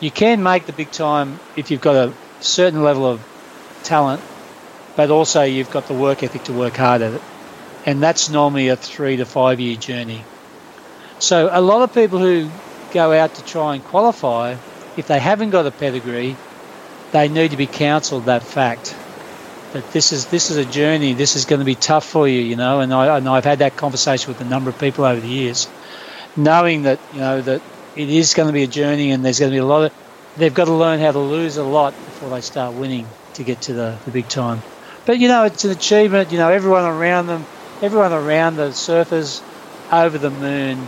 you can make the big time if you've got a certain level of talent, but also you've got the work ethic to work hard at it. And that's normally a three to five year journey. So a lot of people who go out to try and qualify, if they haven't got a pedigree, they need to be counselled that fact that this is this is a journey. This is going to be tough for you, you know. And I and I've had that conversation with a number of people over the years, knowing that you know that it is going to be a journey, and there's going to be a lot of. They've got to learn how to lose a lot before they start winning to get to the, the big time. But you know, it's an achievement. You know, everyone around them, everyone around the surfers over the moon,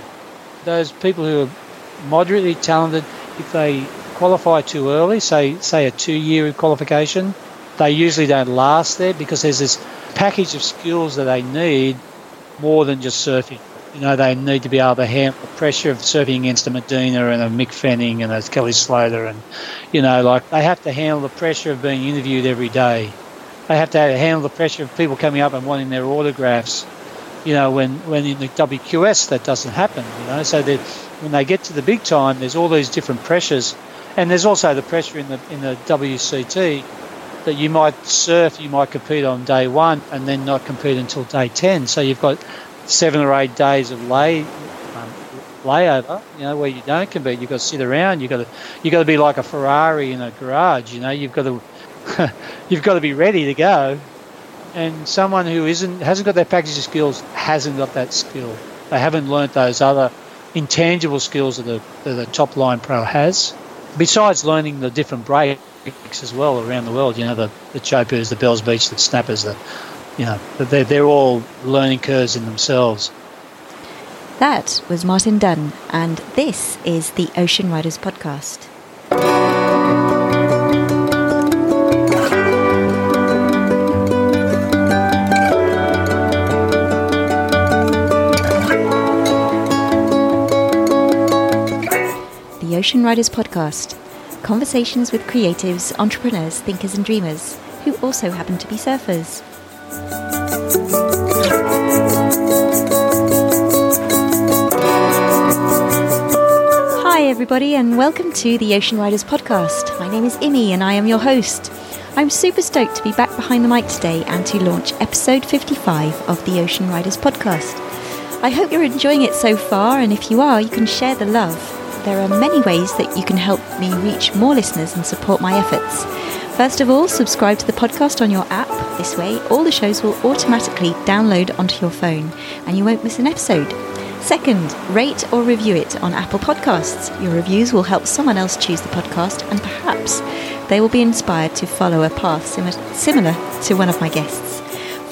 those people who are moderately talented, if they qualify too early, say say a two year qualification, they usually don't last there because there's this package of skills that they need more than just surfing. You know, they need to be able to handle the pressure of surfing against a Medina and a Mick Fanning and a Kelly Slater, and you know, like they have to handle the pressure of being interviewed every day. They have to handle the pressure of people coming up and wanting their autographs. You know, when when in the WQS that doesn't happen. You know, so that when they get to the big time, there's all these different pressures, and there's also the pressure in the in the WCT that you might surf, you might compete on day one and then not compete until day 10. So you've got seven or eight days of lay um, layover, you know, where you don't compete. You've got to sit around. You've got to you've got to be like a Ferrari in a garage. You know, you've got to you've got to be ready to go. And someone who isn't hasn't got that package of skills hasn't got that skill. They haven't learnt those other intangible skills that the, that the top line pro has. Besides learning the different breaks as well around the world. You know, the, the Chopes, the Bells Beach, the snappers, the, know, they're, they're all learning curves in themselves. That was Martin Dunn, and this is the Ocean Riders Podcast. The Ocean Riders Podcast conversations with creatives, entrepreneurs, thinkers, and dreamers who also happen to be surfers. Hi, everybody, and welcome to the Ocean Riders podcast. My name is Imi, and I am your host. I'm super stoked to be back behind the mic today and to launch episode 55 of the Ocean Riders podcast. I hope you're enjoying it so far, and if you are, you can share the love there are many ways that you can help me reach more listeners and support my efforts. First of all, subscribe to the podcast on your app. This way, all the shows will automatically download onto your phone and you won't miss an episode. Second, rate or review it on Apple Podcasts. Your reviews will help someone else choose the podcast and perhaps they will be inspired to follow a path similar to one of my guests.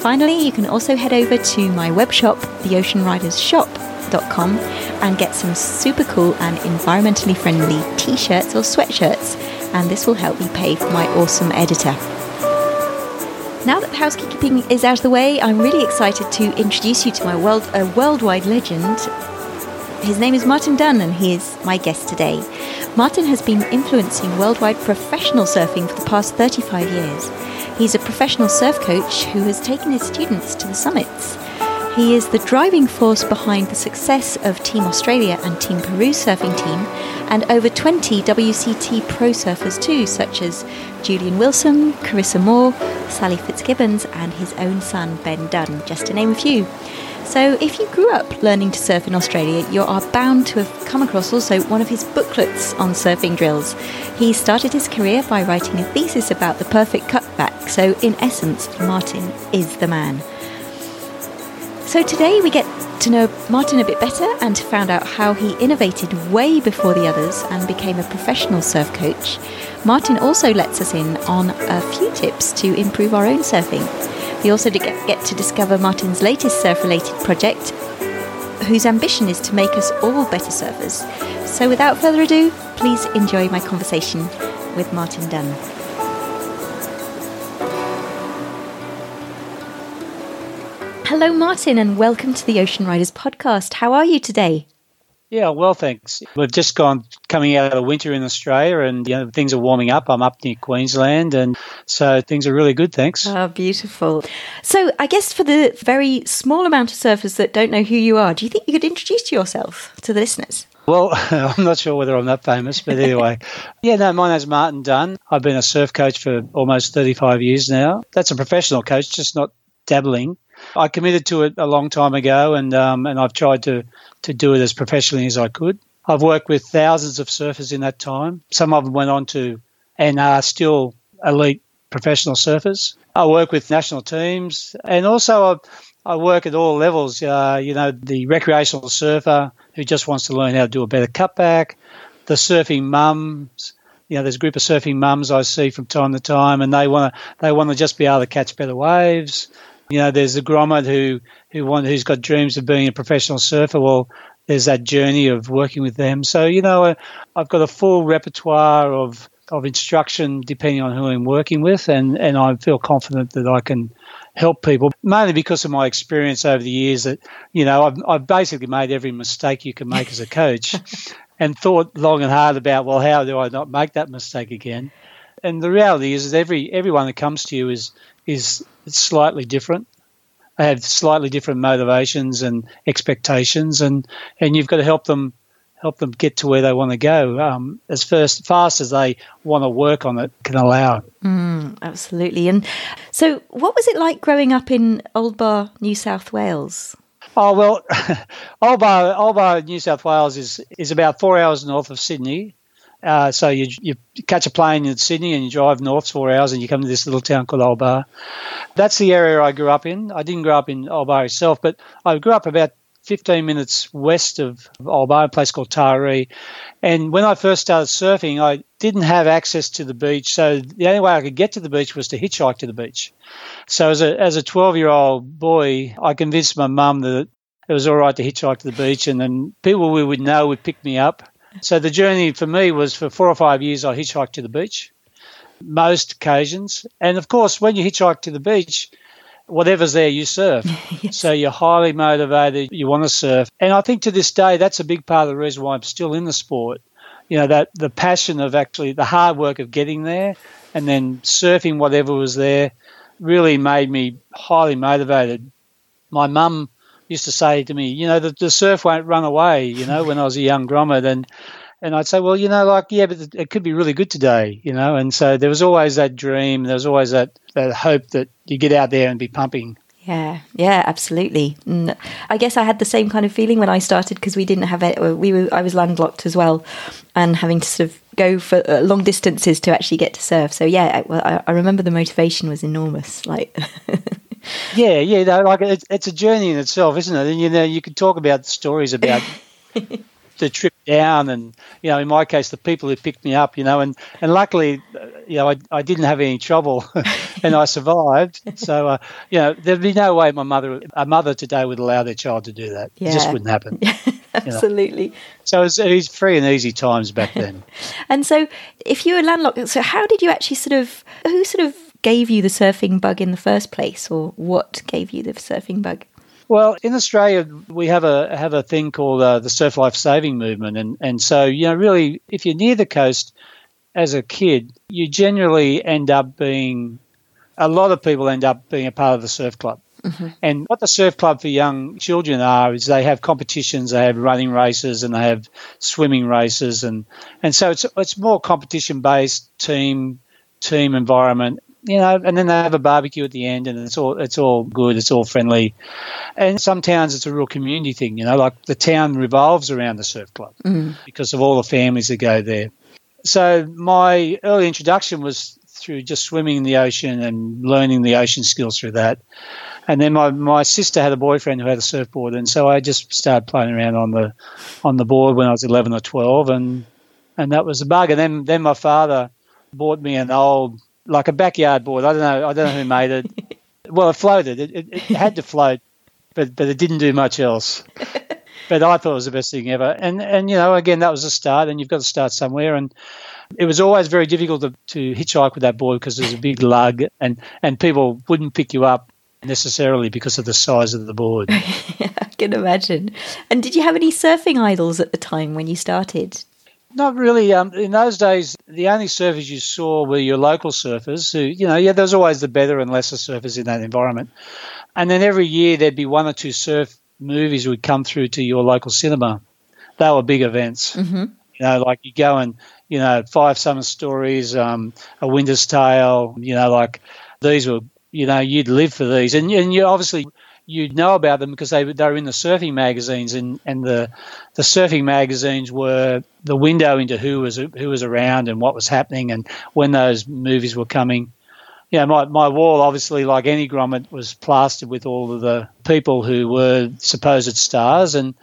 Finally, you can also head over to my web shop, The Ocean Riders shop.com and get some super cool and environmentally friendly t shirts or sweatshirts, and this will help me pay for my awesome editor. Now that housekeeping is out of the way, I'm really excited to introduce you to my world, a worldwide legend. His name is Martin Dunn, and he is my guest today. Martin has been influencing worldwide professional surfing for the past 35 years. He's a professional surf coach who has taken his students to the summits he is the driving force behind the success of Team Australia and Team Peru surfing team, and over 20 WCT pro surfers too, such as Julian Wilson, Carissa Moore, Sally Fitzgibbons, and his own son Ben Dunn, just to name a few. So, if you grew up learning to surf in Australia, you are bound to have come across also one of his booklets on surfing drills. He started his career by writing a thesis about the perfect cutback, so in essence, Martin is the man. So today we get to know Martin a bit better and to found out how he innovated way before the others and became a professional surf coach. Martin also lets us in on a few tips to improve our own surfing. We also get to discover Martin's latest surf related project, whose ambition is to make us all better surfers. So without further ado, please enjoy my conversation with Martin Dunn. Hello, Martin, and welcome to the Ocean Riders podcast. How are you today? Yeah, well, thanks. We've just gone coming out of winter in Australia, and you know things are warming up. I'm up near Queensland, and so things are really good. Thanks. Oh, beautiful. So, I guess for the very small amount of surfers that don't know who you are, do you think you could introduce yourself to the listeners? Well, I'm not sure whether I'm that famous, but anyway. yeah, no, my name's Martin Dunn. I've been a surf coach for almost 35 years now. That's a professional coach, just not dabbling. I committed to it a long time ago, and um, and I've tried to to do it as professionally as I could. I've worked with thousands of surfers in that time. Some of them went on to and are still elite professional surfers. I work with national teams, and also I, I work at all levels. Uh, you know, the recreational surfer who just wants to learn how to do a better cutback, the surfing mums. You know, there's a group of surfing mums I see from time to time, and they want to they want to just be able to catch better waves. You know, there's a grommet who who want who's got dreams of being a professional surfer. Well, there's that journey of working with them. So you know, uh, I've got a full repertoire of of instruction depending on who I'm working with, and and I feel confident that I can help people mainly because of my experience over the years. That you know, I've I've basically made every mistake you can make as a coach. and thought long and hard about well how do I not make that mistake again and the reality is that every everyone that comes to you is is slightly different. They have slightly different motivations and expectations, and, and you've got to help them help them get to where they want to go um, as first fast as they want to work on it can allow. Mm, absolutely. And so, what was it like growing up in Old Bar, New South Wales? Oh well, Old Bar, Old Bar, New South Wales is is about four hours north of Sydney, uh, so you, you catch a plane in Sydney and you drive north four hours and you come to this little town called Old Bar. That's the area I grew up in. I didn't grow up in Old Bar itself, but I grew up about 15 minutes west of Old Bar, a place called Taree. And when I first started surfing, I didn't have access to the beach. So the only way I could get to the beach was to hitchhike to the beach. So as a, as a 12 year old boy, I convinced my mum that it was all right to hitchhike to the beach. And then people we would know would pick me up so the journey for me was for four or five years, I hitchhiked to the beach, most occasions. And of course, when you hitchhike to the beach, whatever's there, you surf. yes. So you're highly motivated, you want to surf. And I think to this day, that's a big part of the reason why I'm still in the sport. You know, that the passion of actually the hard work of getting there and then surfing whatever was there really made me highly motivated. My mum used to say to me, you know, the, the surf won't run away, you know, when I was a young grommet. And, and I'd say, well, you know, like, yeah, but it could be really good today, you know. And so there was always that dream, there was always that, that hope that you get out there and be pumping. Yeah, yeah, absolutely. And I guess I had the same kind of feeling when I started because we didn't have it. We were, I was landlocked as well, and having to sort of go for uh, long distances to actually get to surf. So yeah, well, I, I remember the motivation was enormous. Like, yeah, yeah, no, like it's, it's a journey in itself, isn't it? And you know, you could talk about stories about the trip down, and you know, in my case, the people who picked me up, you know, and and luckily, you know, I, I didn't have any trouble, and I survived. So, uh, you know, there'd be no way my mother, a mother today, would allow their child to do that. Yeah. It just wouldn't happen. Absolutely. You know? So it was, it was free and easy times back then. and so, if you were landlocked, so how did you actually sort of, who sort of gave you the surfing bug in the first place, or what gave you the surfing bug? Well, in Australia, we have a have a thing called uh, the surf life saving movement, and and so you know, really, if you're near the coast as a kid, you generally end up being a lot of people end up being a part of the surf club. Mm-hmm. And what the surf club for young children are is they have competitions, they have running races, and they have swimming races, and and so it's it's more competition based team team environment you know, and then they have a barbecue at the end, and it's all it's all good, it's all friendly. And some towns, it's a real community thing, you know, like the town revolves around the surf club mm. because of all the families that go there. So my early introduction was through just swimming in the ocean and learning the ocean skills through that. And then my, my sister had a boyfriend who had a surfboard, and so I just started playing around on the on the board when I was eleven or twelve, and and that was a bug. And then then my father bought me an old like a backyard board. I don't know. I don't know who made it. well, it floated. It, it, it had to float, but but it didn't do much else. but I thought it was the best thing ever. And and you know, again, that was a start, and you've got to start somewhere. And it was always very difficult to, to hitchhike with that board because there's a big lug, and and people wouldn't pick you up necessarily because of the size of the board. yeah, I can imagine. And did you have any surfing idols at the time when you started? Not really. Um, in those days, the only surfers you saw were your local surfers who, you know, yeah, there's always the better and lesser surfers in that environment. And then every year there'd be one or two surf movies would come through to your local cinema. they were big events. Mm-hmm. You know, like you go and you know five summer stories, um, a winter's tale. You know, like these were you know you'd live for these, and and you obviously you'd know about them because they they were in the surfing magazines, and, and the the surfing magazines were the window into who was who was around and what was happening, and when those movies were coming. Yeah, my, my wall, obviously, like any grommet, was plastered with all of the people who were supposed stars. And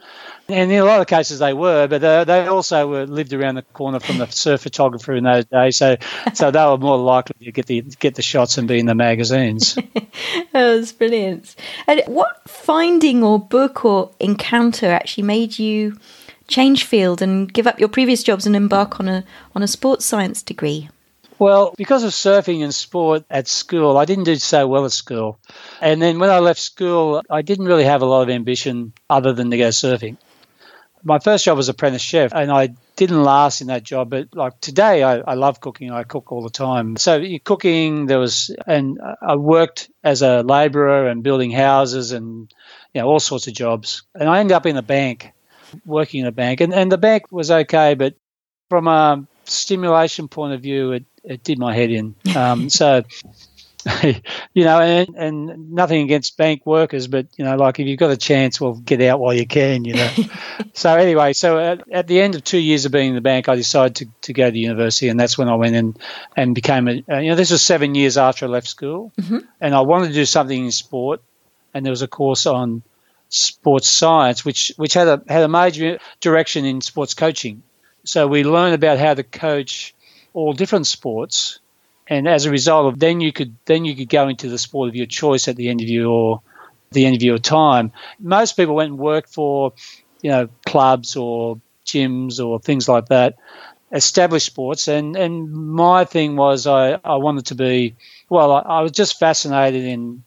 and in a lot of cases they were, but uh, they also were lived around the corner from the surf photographer in those days, so so they were more likely to get the get the shots and be in the magazines. that was brilliant. And what finding or book or encounter actually made you change field and give up your previous jobs and embark on a on a sports science degree? Well, because of surfing and sport at school, I didn't do so well at school. And then when I left school, I didn't really have a lot of ambition other than to go surfing my first job was apprentice chef, and I didn't last in that job. But like today, I, I love cooking. I cook all the time. So cooking, there was, and I worked as a labourer and building houses and you know all sorts of jobs. And I ended up in a bank, working in a bank, and and the bank was okay, but from a stimulation point of view, it, it did my head in. Um, so you know, and, and nothing against bank workers, but you know, like if you've got a chance, well, get out while you can, you know. so anyway, so at, at, the end of two years of being in the bank, I decided to, to go to university, and that's when I went in and became a. Uh, you know, this was seven years after I left school, mm-hmm. and I wanted to do something in sport, and there was a course on sports science, which which had a had a major direction in sports coaching. So we learned about how to coach all different sports and as a result of then you could then you could go into the sport of your choice at the end of your the end of your time. Most people went and worked for you know clubs or gyms or things like that, established sports, and and my thing was I I wanted to be well I, I was just fascinated in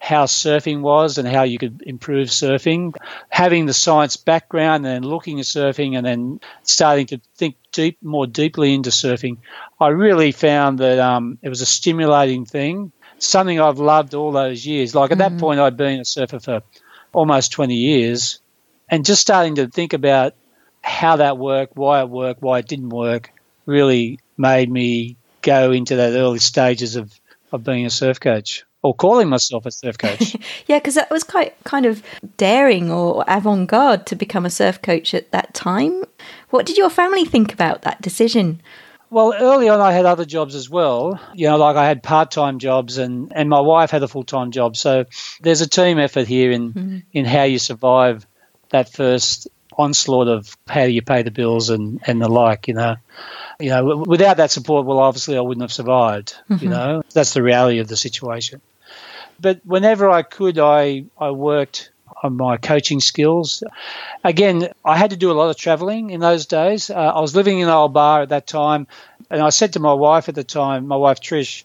how surfing was and how you could improve surfing. Having the science background and then looking at surfing and then starting to think deep, more deeply into surfing, I really found that um, it was a stimulating thing, something I've loved all those years. Like at mm-hmm. that point, I'd been a surfer for almost 20 years and just starting to think about how that worked, why it worked, why it didn't work, really made me go into that early stages of, of being a surf coach or calling myself a surf coach. yeah, because that was quite kind of daring or avant garde to become a surf coach at that time. What did your family think about that decision? Well, early on, I had other jobs as well. You know, like I had part time jobs, and, and my wife had a full time job. So there's a team effort here in, mm-hmm. in how you survive that first onslaught of how do you pay the bills and, and the like, you know you know, without that support, well, obviously I wouldn't have survived. Mm-hmm. You know, that's the reality of the situation. But whenever I could, I, I worked on my coaching skills. Again, I had to do a lot of traveling in those days. Uh, I was living in Old Bar at that time, and I said to my wife at the time, my wife Trish,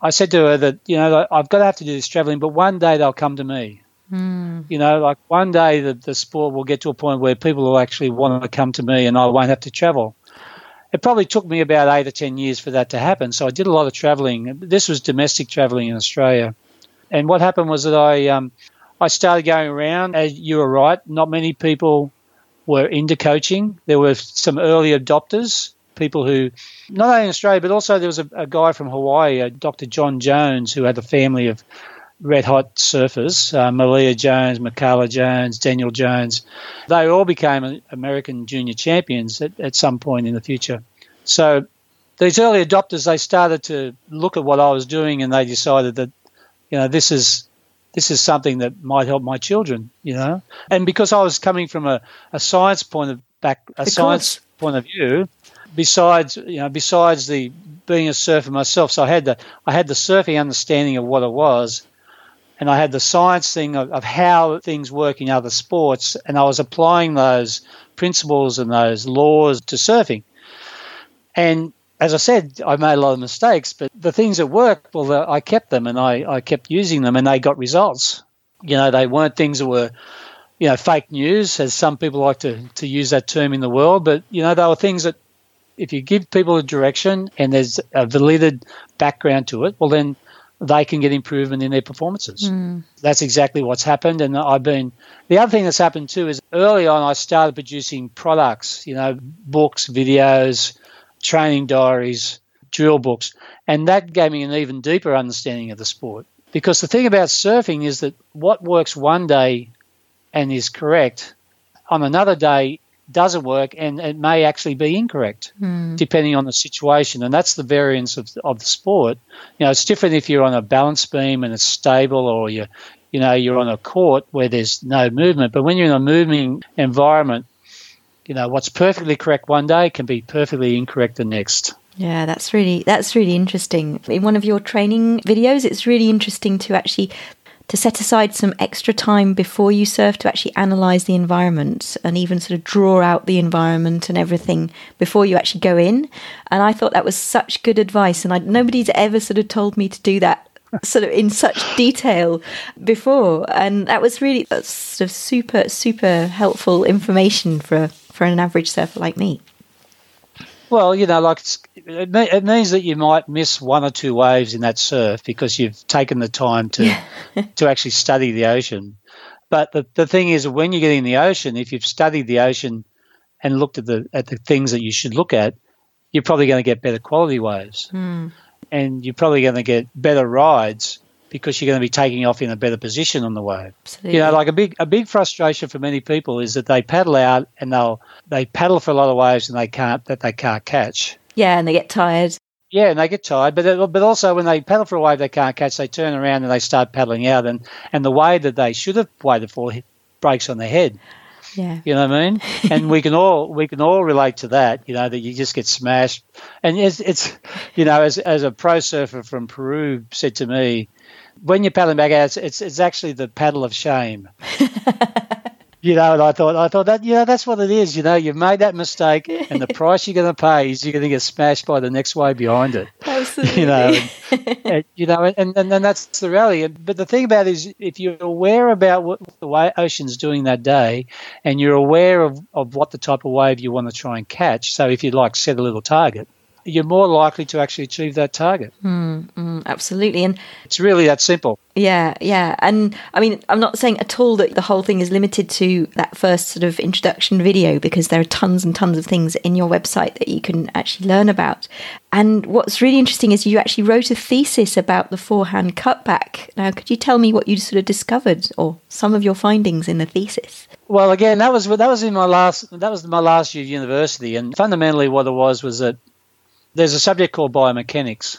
I said to her that, you know, I've got to have to do this traveling, but one day they'll come to me. Mm. You know, like one day the, the sport will get to a point where people will actually want to come to me and I won't have to travel it probably took me about eight or 10 years for that to happen. So I did a lot of traveling. This was domestic traveling in Australia. And what happened was that I, um, I started going around. As you were right, not many people were into coaching. There were some early adopters, people who, not only in Australia, but also there was a, a guy from Hawaii, Dr. John Jones, who had a family of red hot surfers, uh, Malia Jones, Mikala Jones, Daniel Jones. They all became American junior champions at, at some point in the future. So these early adopters, they started to look at what I was doing and they decided that, you know, this is this is something that might help my children, you know. And because I was coming from a, a science point of back a of science course. point of view, besides you know, besides the being a surfer myself, so I had the I had the surfing understanding of what it was, and I had the science thing of, of, how things work in other sports, and I was applying those principles and those laws to surfing. And as I said, I made a lot of mistakes, but the things that worked, well, I kept them and I, I kept using them, and they got results. You know, they weren't things that were, you know, fake news, as some people like to, to use that term in the world, but, you know, they were things that if you give people a direction and there's a valid background to it, well, then they can get improvement in their performances. Mm. That's exactly what's happened. And I've been, the other thing that's happened too is early on I started producing products, you know, books, videos, training diaries, drill books. And that gave me an even deeper understanding of the sport. Because the thing about surfing is that what works one day and is correct on another day doesn't work and it may actually be incorrect mm. depending on the situation and that's the variance of, of the sport you know it's different if you're on a balance beam and it's stable or you you know you're on a court where there's no movement but when you're in a moving environment you know what's perfectly correct one day can be perfectly incorrect the next yeah, that's really that's really interesting. In one of your training videos, it's really interesting to actually to set aside some extra time before you surf to actually analyze the environment and even sort of draw out the environment and everything before you actually go in. And I thought that was such good advice, and I, nobody's ever sort of told me to do that sort of in such detail before and that was really uh, sort of super super helpful information for for an average surfer like me well, you know, like it, it, means that you might miss one or two waves in that surf because you've taken the time to to actually study the ocean. But the, the thing is, when you get in the ocean, if you've studied the ocean and looked at the at the things that you should look at, you're probably going to get better quality waves, mm. and you're probably going to get better rides because you're going to be taking off in a better position on the wave. Absolutely. You know, like a big a big frustration for many people is that they paddle out and they'll they paddle for a lot of waves and they can't that they can't catch. Yeah, and they get tired. Yeah, and they get tired, but but also when they paddle for a wave they can't catch, they turn around and they start paddling out, and and the wave that they should have waited for breaks on their head. Yeah. You know what I mean? and we can all we can all relate to that, you know, that you just get smashed. And it's it's you know, as as a pro surfer from Peru said to me, when you're paddling back out, it's, it's, it's actually the paddle of shame. you know, and I thought, I thought that, you know, that's what it is. You know, you've made that mistake, and the price you're going to pay is you're going to get smashed by the next wave behind it. Absolutely. You know, and, and, you know, and, and and that's the reality. But the thing about it is, if you're aware about what the way ocean's doing that day, and you're aware of, of what the type of wave you want to try and catch, so if you like set a little target, you're more likely to actually achieve that target. Mm, mm, absolutely. And it's really that simple. Yeah, yeah. And I mean, I'm not saying at all that the whole thing is limited to that first sort of introduction video because there are tons and tons of things in your website that you can actually learn about. And what's really interesting is you actually wrote a thesis about the forehand cutback. Now, could you tell me what you sort of discovered or some of your findings in the thesis? Well, again, that was that was in my last that was my last year of university, and fundamentally, what it was was that there's a subject called biomechanics,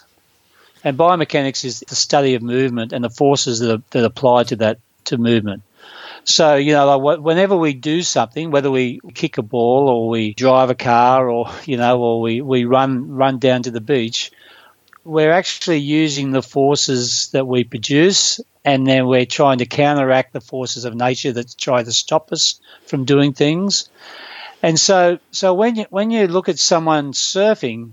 and biomechanics is the study of movement and the forces that, are, that apply to that to movement. So you know, like whenever we do something, whether we kick a ball or we drive a car or you know, or we, we run run down to the beach, we're actually using the forces that we produce, and then we're trying to counteract the forces of nature that try to stop us from doing things. And so, so when you when you look at someone surfing,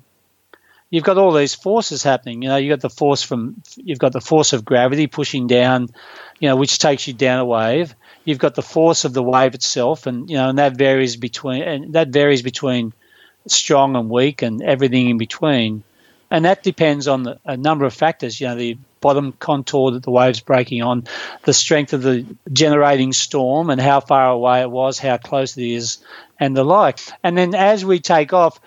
you've got all these forces happening. You know, you've got the force from you've got the force of gravity pushing down, you know, which takes you down a wave. You've got the force of the wave itself, and you know, and that varies between and that varies between strong and weak and everything in between. And that depends on the, a number of factors. You know, the bottom contour that the wave's breaking on, the strength of the generating storm, and how far away it was, how close it is, and the like. And then as we take off,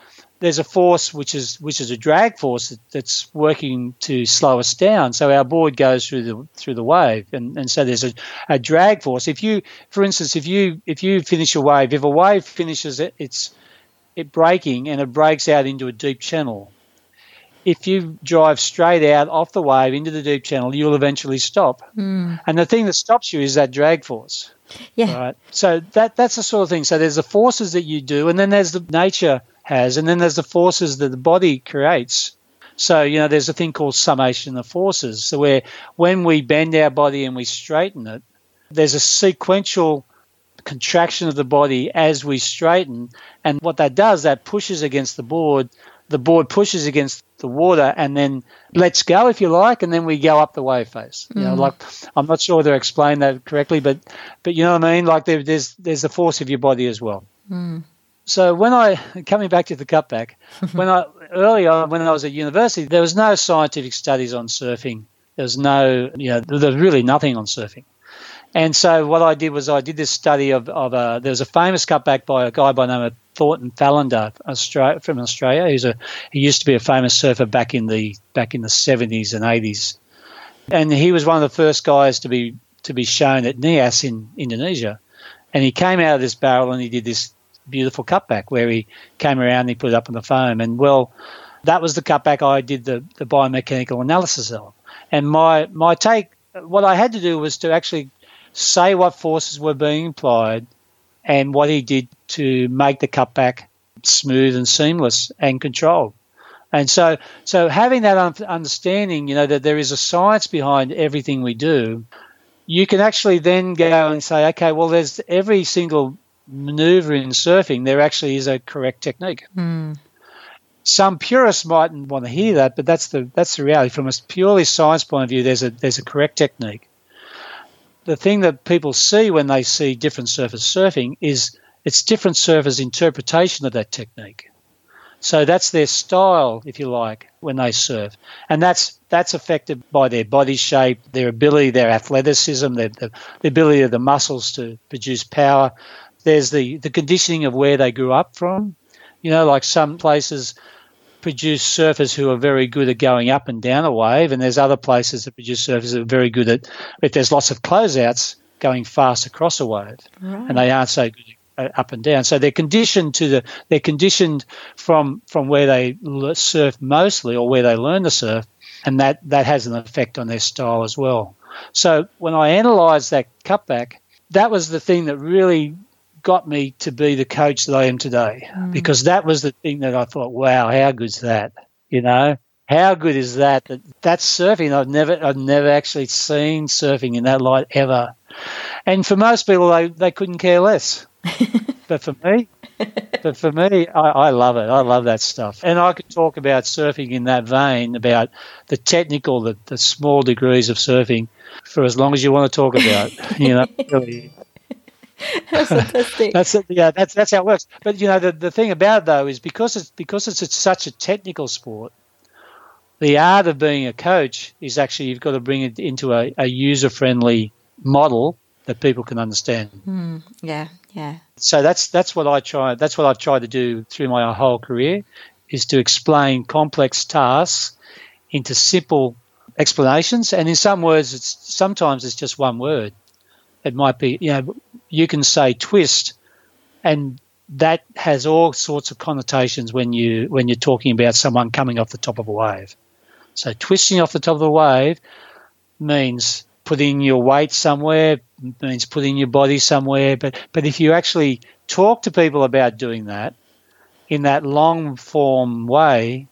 there's a force which is which is a drag force that's working to slow us down. So our board goes through the through the wave, and, and so there's a, a drag force. If you, for instance, if you if you finish a wave, if a wave finishes it, it's it breaking and it breaks out into a deep channel. If you drive straight out off the wave into the deep channel, you'll eventually stop. Mm. And the thing that stops you is that drag force. Yeah. Right. So that that's the sort of thing. So there's the forces that you do, and then there's the nature has, and then there's the forces that the body creates. So, you know, there's a thing called summation of forces. So, where when we bend our body and we straighten it, there's a sequential contraction of the body as we straighten. And what that does, that pushes against the board. The board pushes against the water and then lets go, if you like, and then we go up the wave face. You know, mm. like I'm not sure to explain that correctly, but but you know what I mean. Like there, there's there's the force of your body as well. Mm so when I coming back to the cutback, when I earlier when I was at university, there was no scientific studies on surfing There was no, you know, there's really nothing on surfing. And so what I did was I did this study of, of a, there was a famous cutback by a guy by the name of Thornton Fallander Australia, from Australia. He's a, he used to be a famous surfer back in the back in the 70s and 80s, and he was one of the first guys to be to be shown at Nias in Indonesia. And he came out of this barrel and he did this beautiful cutback where he came around and he put it up on the foam. And well, that was the cutback I did the, the biomechanical analysis of. And my, my take, what I had to do was to actually say what forces were being applied and what he did to make the cutback smooth and seamless and controlled. And so, so having that understanding, you know, that there is a science behind everything we do, you can actually then go and say, okay, well, there's every single maneuver in surfing, there actually is a correct technique. Mm. Some purists mightn't want to hear that, but that's the that's the reality. From a purely science point of view, there's a there's a correct technique. The thing that people see when they see different surfers surfing is it's different surfers' interpretation of that technique. So that's their style, if you like, when they surf, and that's that's affected by their body shape, their ability, their athleticism, their, the, the ability of the muscles to produce power. There's the the conditioning of where they grew up from. You know, like some places produce surfers who are very good at going up and down a wave, and there's other places that produce surfers that are very good at if there's lots of closeouts going fast across a wave, right. and they aren't so good up and down. So they're conditioned to the they're conditioned from from where they surf mostly or where they learn to surf, and that that has an effect on their style as well. So when I analysed that cutback, that was the thing that really got me to be the coach that I am today, mm. because that was the thing that I thought, wow, how good's that? You know, how good is that? That that's surfing. I've never I've never actually seen surfing in that light ever. And for most people, they, they couldn't care less. but for me, but for me, I, I, love it. I love that stuff. And I could talk about surfing in that vein, about the technical, the, the small degrees of surfing, for as long as you want to talk about. You know, really. That's fantastic. that's. Yeah, that's that's how it works. But you know, the, the thing about it though is because it's because it's, it's such a technical sport. The art of being a coach is actually you've got to bring it into a, a user friendly model that people can understand. Mm, yeah, yeah. So that's that's what I try. That's what I've tried to do through my whole career, is to explain complex tasks into simple explanations. And in some words, it's sometimes it's just one word. It might be, you know, you can say twist, and that has all sorts of connotations when you when you're talking about someone coming off the top of a wave. So twisting off the top of the wave means putting your weight somewhere means putting your body somewhere. But but if you actually talk to people about doing that in that long form way,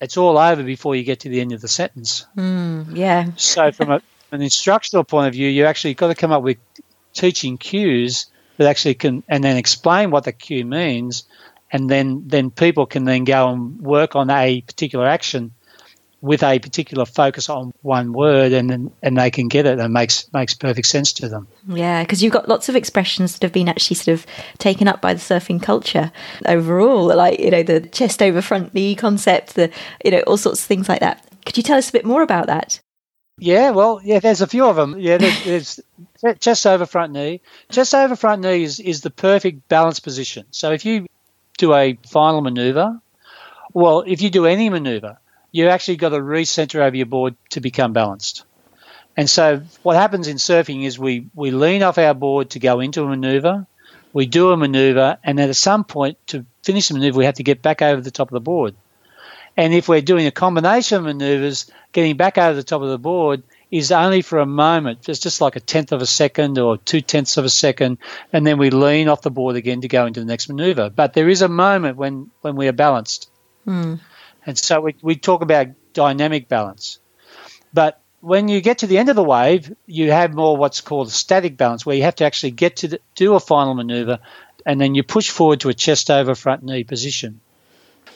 it's all over before you get to the end of the sentence. Mm, yeah. so from a, an instructional point of view, you actually got to come up with teaching cues that actually can and then explain what the cue means and then then people can then go and work on a particular action with a particular focus on one word and then, and they can get it and it makes makes perfect sense to them. Yeah, because you've got lots of expressions that have been actually sort of taken up by the surfing culture overall, like you know the chest over front knee concept, the you know all sorts of things like that. Could you tell us a bit more about that? Yeah, well, yeah, there's a few of them. Yeah, there's, there's chest over front knee. Chest over front knee is, is the perfect balance position. So if you do a final maneuver, well, if you do any maneuver, you actually got to recenter over your board to become balanced. And so what happens in surfing is we, we lean off our board to go into a maneuver, we do a maneuver, and at some point to finish the maneuver, we have to get back over the top of the board. And if we're doing a combination of maneuvers, getting back over the top of the board is only for a moment. It's just like a tenth of a second or two tenths of a second, and then we lean off the board again to go into the next maneuver. But there is a moment when, when we are balanced. Mm. And so we, we talk about dynamic balance. But when you get to the end of the wave, you have more what's called a static balance, where you have to actually get to the, do a final maneuver and then you push forward to a chest over front knee position.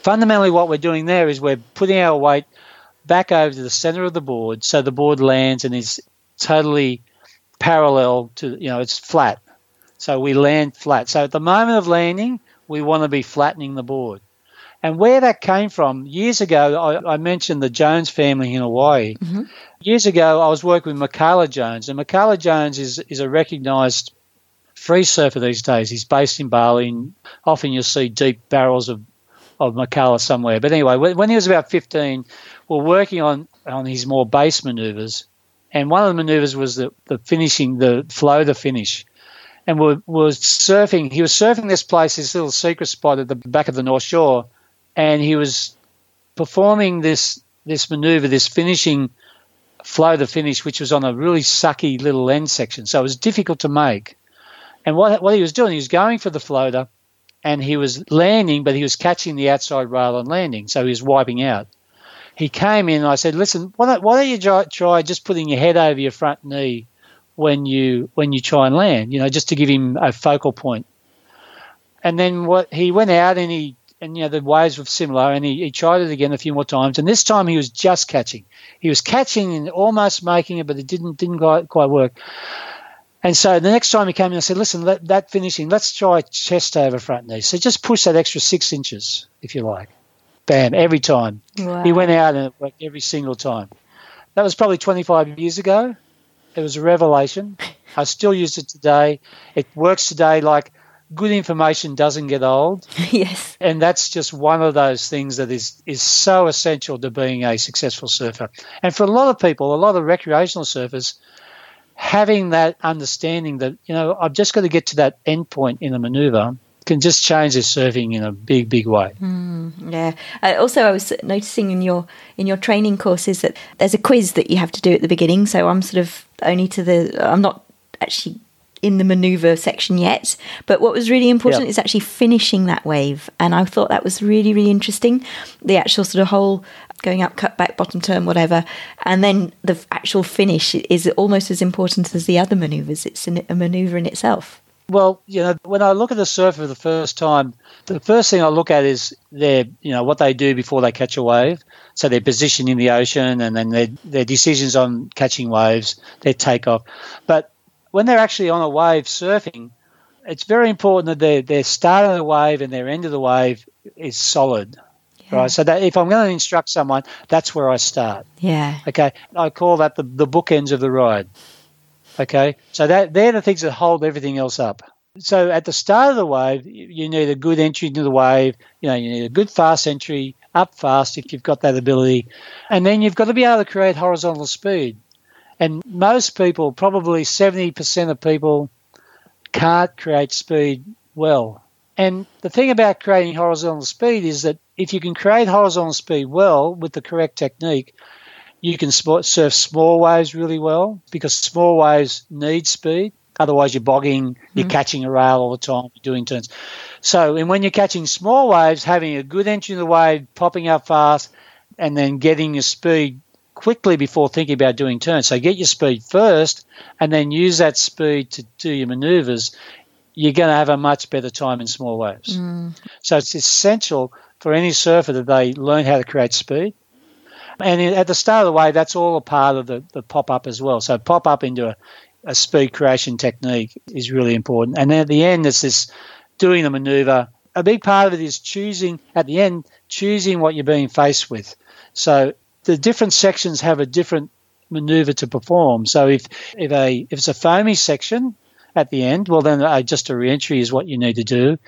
Fundamentally, what we're doing there is we're putting our weight back over to the center of the board so the board lands and is totally parallel to, you know, it's flat. So we land flat. So at the moment of landing, we want to be flattening the board. And where that came from, years ago, I, I mentioned the Jones family in Hawaii. Mhm. Years ago, I was working with Mikala Jones, and Mikala Jones is, is a recognized free surfer these days. He's based in Bali, and often you'll see deep barrels of, of Mikala somewhere. But anyway, when, he was about 15, we're working on, on his more base maneuvers. And one of the maneuvers was the, the finishing, the flow to finish. And we was surfing. He was surfing this place, this little secret spot at the back of the North Shore, and he was performing this this maneuver, this finishing flow to finish, which was on a really sucky little end section. So it was difficult to make. And what what he was doing, he was going for the floater, and he was landing, but he was catching the outside rail on landing, so he was wiping out. He came in, and I said, "Listen, why don't, why don't you try, try just putting your head over your front knee when you when you try and land? You know, just to give him a focal point." And then what he went out and he and you know the waves were similar, and he, he tried it again a few more times, and this time he was just catching. He was catching and almost making it, but it didn't didn't quite, quite work. And so the next time he came in, I said, listen, let, that finishing, let's try chest over front knee. So just push that extra six inches, if you like. Bam, every time. Wow. He went out and it worked every single time. That was probably 25 years ago. It was a revelation. I still use it today. It works today like good information doesn't get old. yes. And that's just one of those things that is, is so essential to being a successful surfer. And for a lot of people, a lot of recreational surfers, having that understanding that, you know, I've just got to get to that end point in a maneuver can just change their surfing in a big, big way. Yeah. Uh, also, I was noticing in your in your training courses that there's a quiz that you have to do at the beginning. So I'm sort of only to the. I'm not actually in the maneuver section yet. But what was really important Yeah. is actually finishing that wave, and I thought that was really really interesting. The actual sort of whole going up, cut back, bottom turn, whatever, and then the actual finish is almost as important as the other maneuvers. It's a maneuver in itself. Well, you know, when I look at the surfer the first time, the first thing I look at is their, you know, what they do before they catch a wave. So their position in the ocean, and then their their decisions on catching waves, their takeoff. But when they're actually on a wave surfing, it's very important that their their start of the wave and their end of the wave is solid. Right. So that if I'm going to instruct someone, that's where I start. Yeah. Okay, I call that the, the bookends of the ride. Okay, so that they're the things that hold everything else up. So at the start of the wave, you you need a good entry into the wave. You know, you need a good fast entry up fast if you've got that ability, and then you've got to be able to create horizontal speed. And most people, probably seventy percent of people, can't create speed well. And the thing about creating horizontal speed is that if you can create horizontal speed well with the correct technique, you can surf small waves really well because small waves need speed. Otherwise, you're bogging, you're mm-hmm. catching a rail all the time, you're doing turns. So, and when you're catching small waves, having a good entry in the wave, popping up fast, and then getting your speed quickly before thinking about doing turns. So, get your speed first, and then use that speed to do your maneuvers. You're going to have a much better time in small waves. Mm. So, it's essential for any surfer that they learn how to create speed. And at the start of the wave, that's all a part of the, the pop up as well. So pop up into a, a speed creation technique is really important. And then at the end, it's this doing the maneuver. A big part of it is choosing, at the end, choosing what you're being faced with. So the different sections have a different maneuver to perform. So if, if, a, if it's a foamy section, at the end, well, then uh, just a reentry is what you need to do.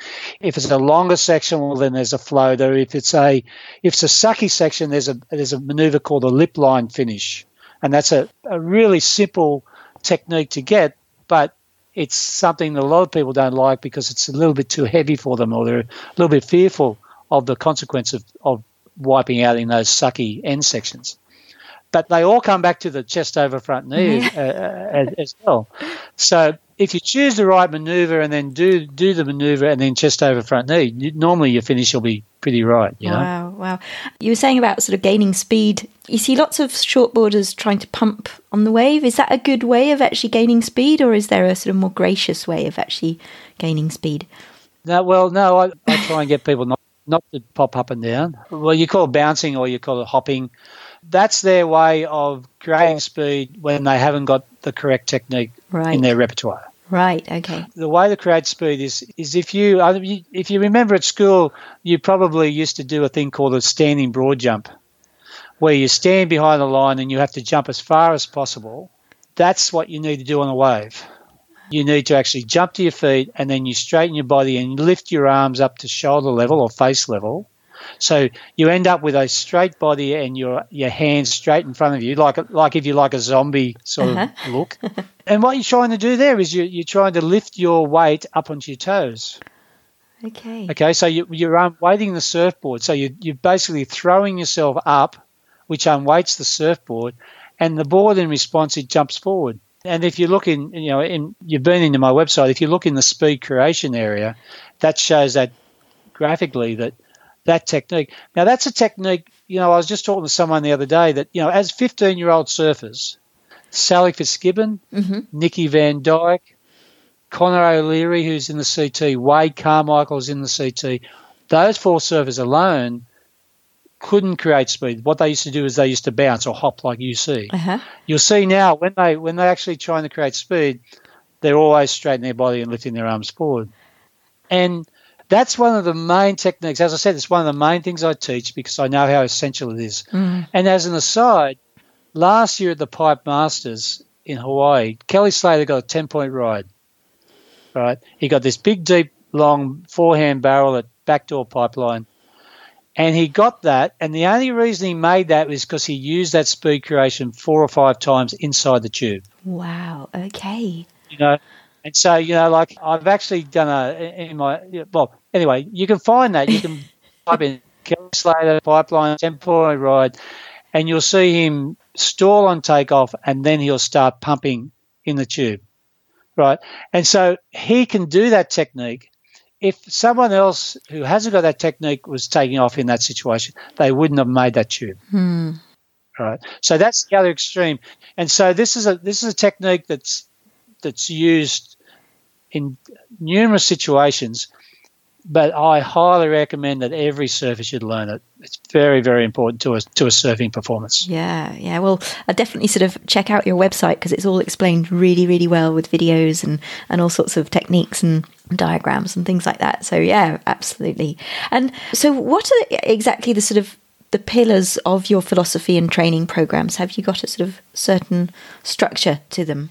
If it's a longer section, well, then there's a floater. If it's a if it's a sucky section, there's a there's a maneuver called a lip line finish, and that's a, a really simple technique to get, but it's something that a lot of people don't like because it's a little bit too heavy for them, or they're a little bit fearful of the consequence of, of wiping out in those sucky end sections. But they all come back to the chest over front knee uh, uh, as, as well. So if you choose the right maneuver and then do do the maneuver and then chest over front knee, normally your finish will be pretty right. You know. Wow, wow. You were saying about sort of gaining speed. You see lots of shortboarders trying to pump on the wave. Is that a good way of actually gaining speed, or is there a sort of more gracious way of actually gaining speed? No, well, no, I, I try and get people not not to pop up and down. Well, you call it bouncing or you call it hopping. That's their way of creating speed when they haven't got the correct technique Right. in their repertoire. Right. Okay. The way to create speed is is if you if you remember at school, you probably used to do a thing called a standing broad jump, where you stand behind the line and you have to jump as far as possible. That's what you need to do on a wave. You need to actually jump to your feet and then you straighten your body and lift your arms up to shoulder level or face level so you end up with a straight body and your your hands straight in front of you, like like if you like a zombie sort uh-huh. of look. and what you're trying to do there is you, you're trying to lift your weight up onto your toes. Okay. Okay, so you, you're unweighting the surfboard. So you, you're basically throwing yourself up, which unweights the surfboard, and the board in response it jumps forward. And if you look in, you know, in, you've been into my website. If you look in the speed creation area, that shows that graphically that that technique. Now, that's a technique, you know, I was just talking to someone the other day that, you know, as 15 year old surfers, Sally Fitzgibbon, mm-hmm. Nikki Van Dijk, Connor O'Leary, who's in the CT, Wade Carmichael's in the CT, those four surfers alone couldn't create speed. What they used to do is they used to bounce or hop like you see. Uh-huh. You'll see now when they when they're actually trying to create speed, they're always straightening their body and lifting their arms forward. And that's one of the main techniques. As I said, it's one of the main things I teach because I know how essential it is. Mm. And as an aside, last year at the Pipe Masters in Hawaii, Kelly Slater got a 10 point ride. Right? He got this big, deep, long forehand barrel at backdoor pipeline. And he got that, and the only reason he made that was because he used that speed creation four or five times inside the tube. Wow. Okay. You know, and so, you know, like I've actually done a in my well. Anyway, you can find that. You can type in Kelly Slater pipeline temporary ride, and you'll see him stall on takeoff, and then he'll start pumping in the tube, right? And so he can do that technique. If someone else who hasn't got that technique was taking off in that situation, they wouldn't have made that tube. Hmm. Right. So that's the other extreme. And so this is a this is a technique that's that's used in numerous situations, but I highly recommend that every surfer should learn it. It's very, very important to a to a surfing performance. Yeah, yeah. Well, I definitely sort of check out your website because it's all explained really, really well with videos and and all sorts of techniques and diagrams and things like that. So yeah, absolutely. And so, what are exactly the sort of the pillars of your philosophy and training programs? Have you got a sort of certain structure to them?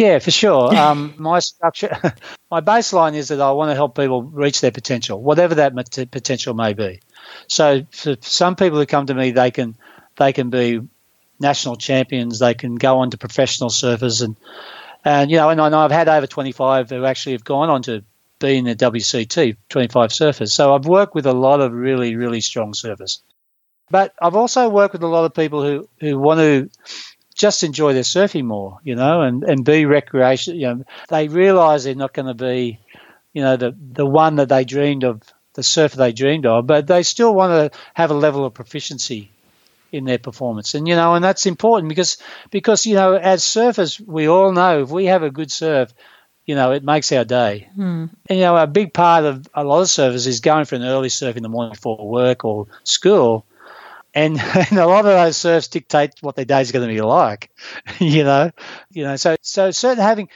Yeah, for sure. Um, my structure, my baseline is that I want to help people reach their potential, whatever that potential may be. So for some people who come to me, they can they can be national champions, they can go on to professional surfers, and and you know, and I know I've had over 25 who actually have gone on to be in the WCT, 25 surfers. So I've worked with a lot of really really strong surfers, but I've also worked with a lot of people who who want to just enjoy their surfing more, you know, and, and be recreation. You know, they realise they're not going to be, you know, the the one that they dreamed of, the surfer they dreamed of, but they still want to have a level of proficiency in their performance, and you know, and that's important because because you know, as surfers, we all know if we have a good surf, you know, it makes our day. Hmm. And you know, a big part of a lot of surfers is going for an early surf in the morning before work or school and, and a lot of those surfs dictate what their day is going to be like, you know, you know. So so certain having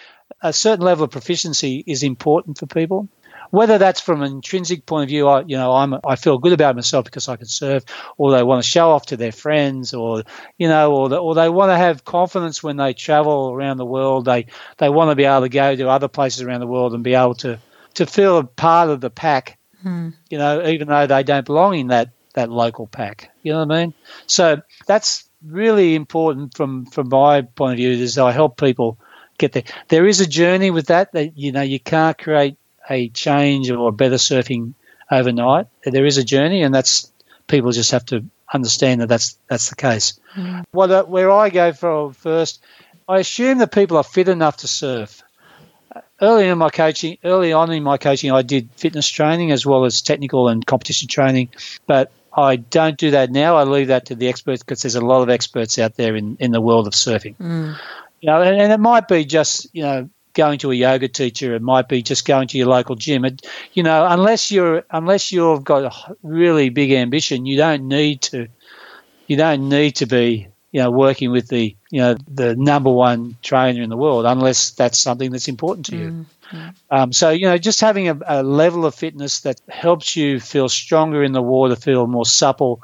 a certain level of proficiency is important for people. Whether that's from an intrinsic point of view, I you know I'm I feel good about myself because I can surf, or they want to show off to their friends, or you know, or the, or they want to have confidence when they travel around the world. They they want to be able to go to other places around the world and be able to to feel a part of the pack. Hmm. You know, even though they don't belong in that that local pack. You know what I mean? So that's really important from from my point of view. Is I help people get there. There is a journey with that. That you know you can't create a change or better surfing overnight. There is a journey, and that's people just have to understand that that's that's the case. Mm. What uh, where I go from first, I assume that people are fit enough to surf. Early in my coaching, early on in my coaching, I did fitness training as well as technical and competition training. But I don't do that now. I leave that to the experts because there's a lot of experts out there in, in the world of surfing. Mm. You know, and, and, it might be just you know going to a yoga teacher. It might be just going to your local gym. It, you know, unless you're unless you've got a really big ambition, you don't need to. You don't need to be you know working with the you know, the number one trainer in the world, unless that's something that's important to you. Mm-hmm. Um, so, you know, just having a, a level of fitness that helps you feel stronger in the water, feel more supple,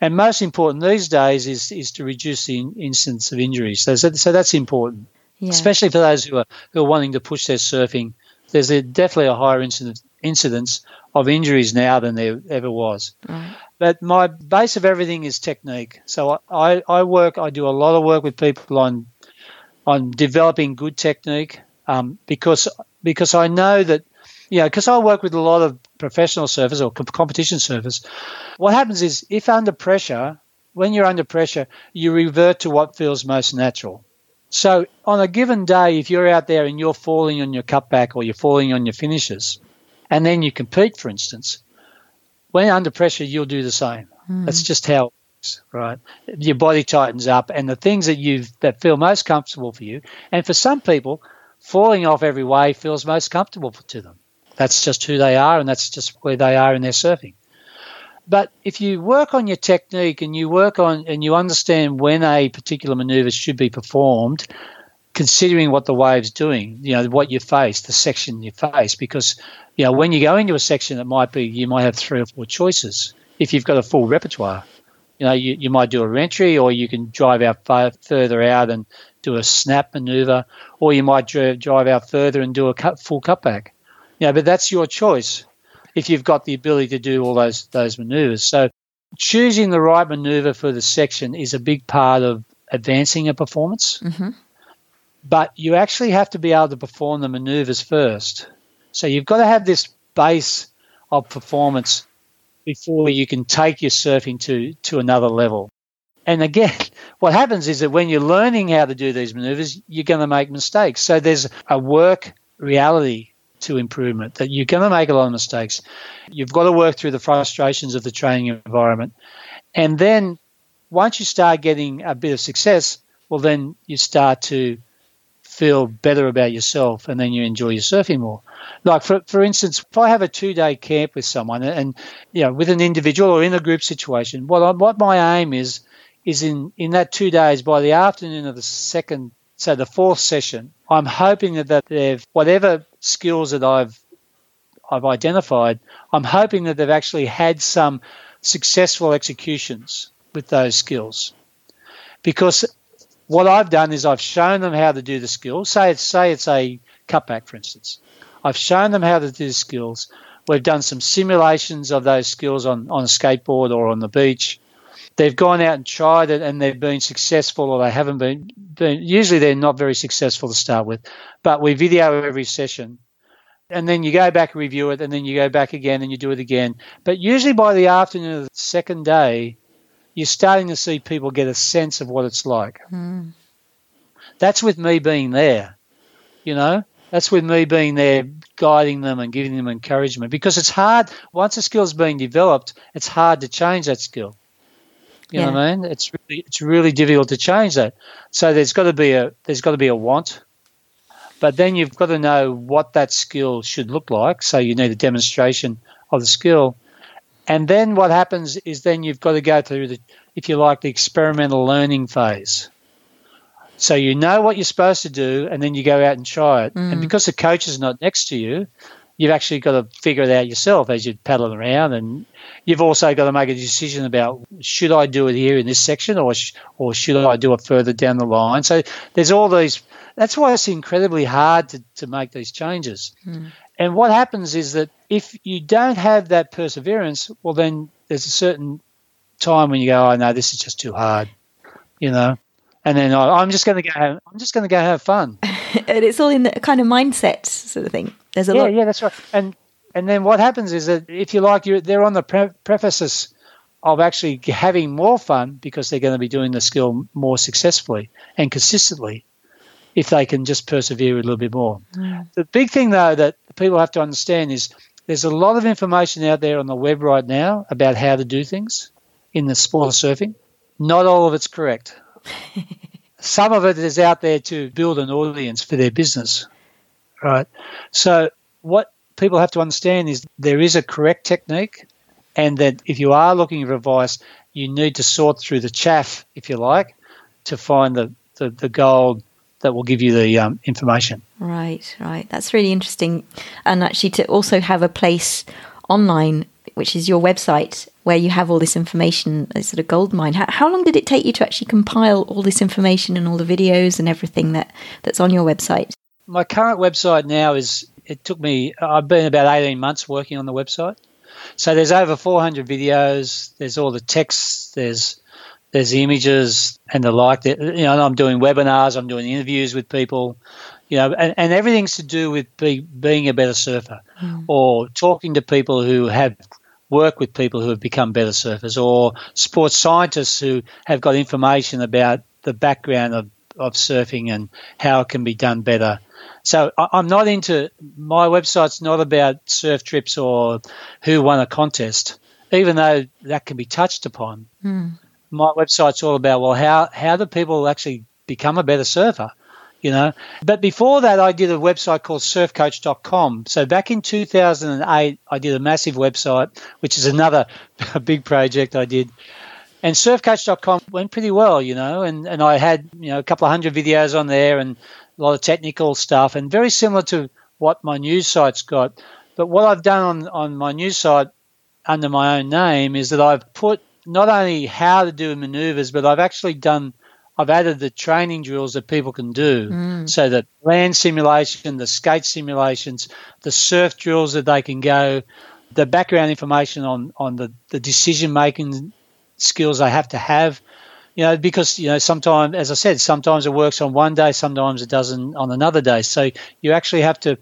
and most important these days is is to reduce the in, incidence of injuries. So, so, so that's important, yeah. especially for those who are who are wanting to push their surfing. There's a, definitely a higher incidence incidence of injuries now than there ever was. Right. But my base of everything is technique. So I, I work, I do a lot of work with people on on developing good technique um, because because I know that you know because I work with a lot of professional surfers or competition surfers. What happens is if under pressure, when you're under pressure, you revert to what feels most natural. So on a given day, if you're out there and you're falling on your cutback or you're falling on your finishes, and then you compete, for instance, when under pressure, you'll do the same. Mm. That's just how it works, right? Your body tightens up, and the things that you that feel most comfortable for you, and for some people, falling off every wave feels most comfortable to them. That's just who they are, and that's just where they are in their surfing. But if you work on your technique and you work on and you understand when a particular maneuver should be performed, considering what the wave's doing, you know, what you face, the section you face, because, you know, when you go into a section, it might be, you might have three or four choices. If you've got a full repertoire, you know, you, you might do a reentry or you can drive out far, further out and do a snap maneuver, or you might drive, drive out further and do a cut, full cutback. You know, but that's your choice if you've got the ability to do all those, those maneuvers. So choosing the right maneuver for the section is a big part of advancing a performance. Mm-hmm but you actually have to be able to perform the maneuvers first. So you've got to have this base of performance before you can take your surfing to, to another level. And again, what happens is that when you're learning how to do these maneuvers, you're going to make mistakes. So there's a work reality to improvement that you're going to make a lot of mistakes. You've got to work through the frustrations of the training environment. And then once you start getting a bit of success, well, then you start to feel better about yourself and then you enjoy your surfing more. Like for for instance, if I have a two day camp with someone and you know with an individual or in a group situation, what I, what my aim is is in in that two days by the afternoon of the second, so the fourth session, I'm hoping that, that they've whatever skills that I've I've identified, I'm hoping that they've actually had some successful executions with those skills. Because what I've done is I've shown them how to do the skills. Say it's say it's a cutback, for instance. I've shown them how to do the skills. We've done some simulations of those skills on, on a skateboard or on the beach. They've gone out and tried it and they've been successful or they haven't been, been usually they're not very successful to start with. But we video every session and then you go back and review it and then you go back again and you do it again. But usually by the afternoon of the second day, you're starting to see people get a sense of what it's like. Mm. That's with me being there, you know. That's with me being there, guiding them and giving them encouragement because it's hard. Once a skill's being developed, it's hard to change that skill. You yeah. know what I mean? It's really, it's really difficult to change that. So there's got to be a there's got to be a want, but then you've got to know what that skill should look like. So you need a demonstration of the skill, and then what happens is then you've got to go through the, if you like, the experimental learning phase. So you know what you're supposed to do, and then you go out and try it. Mm. And because the coach is not next to you, you've actually got to figure it out yourself as you're paddling around. And you've also got to make a decision about should I do it here in this section, or sh- or should I do it further down the line. So there's all these. That's why it's incredibly hard to, to make these changes. Mm. And what happens is that if you don't have that perseverance, well, then there's a certain time when you go, oh no, this is just too hard, you know. And then oh, I'm just going to go. I'm just going to go have fun. and it's all in the kind of mindset sort of thing. There's a yeah, lot. yeah, that's right. And and then what happens is that if you like, you they're on the pre- prefaces of actually having more fun because they're going to be doing the skill more successfully and consistently if they can just persevere a little bit more. Mm. The big thing, though, that people have to understand is there's a lot of information out there on the web right now about how to do things in the sport of surfing. Not all of it's correct. Some of it is out there to build an audience for their business, right? So, what people have to understand is there is a correct technique, and that if you are looking for advice, you need to sort through the chaff, if you like, to find the the, the gold that will give you the um, information. Right, right. That's really interesting. And actually, to also have a place online, which is your website, where you have all this information, a sort of gold mine. How, how long did it take you to actually compile all this information and all the videos and everything that, that's on your website? My current website now is, it took me, I've been about 18 months working on the website. So there's over 400 videos, there's all the texts, there's there's the images and the like. That you know, I'm doing webinars, I'm doing interviews with people, you know, and, and everything's to do with be, being a better surfer, mm. or talking to people who have worked with people who have become better surfers, or sports scientists who have got information about the background of, of surfing and how it can be done better. So I, I'm not into my website's not about surf trips or who won a contest, even though that can be touched upon. Mm my website's all about well how how do people actually become a better surfer you know? But before that i did a website called surfcoach.com so back in 2008 i did a massive website which is another big project i did. And surfcoach.com went pretty well you know and, and i had you know a couple of hundred videos on there and a lot of technical stuff and very similar to what my news site's got. But what i've done on, on my news site under my own name is that i've put not only how to do maneuvers, but I've actually done. I've added the training drills that people can do. Mm. So that land simulation, the skate simulations, the surf drills that they can go, the background information on, on the, the decision making skills they have to have. You know, because, you know, sometimes, as I said, sometimes it works on one day, sometimes it doesn't on another day. So you actually have to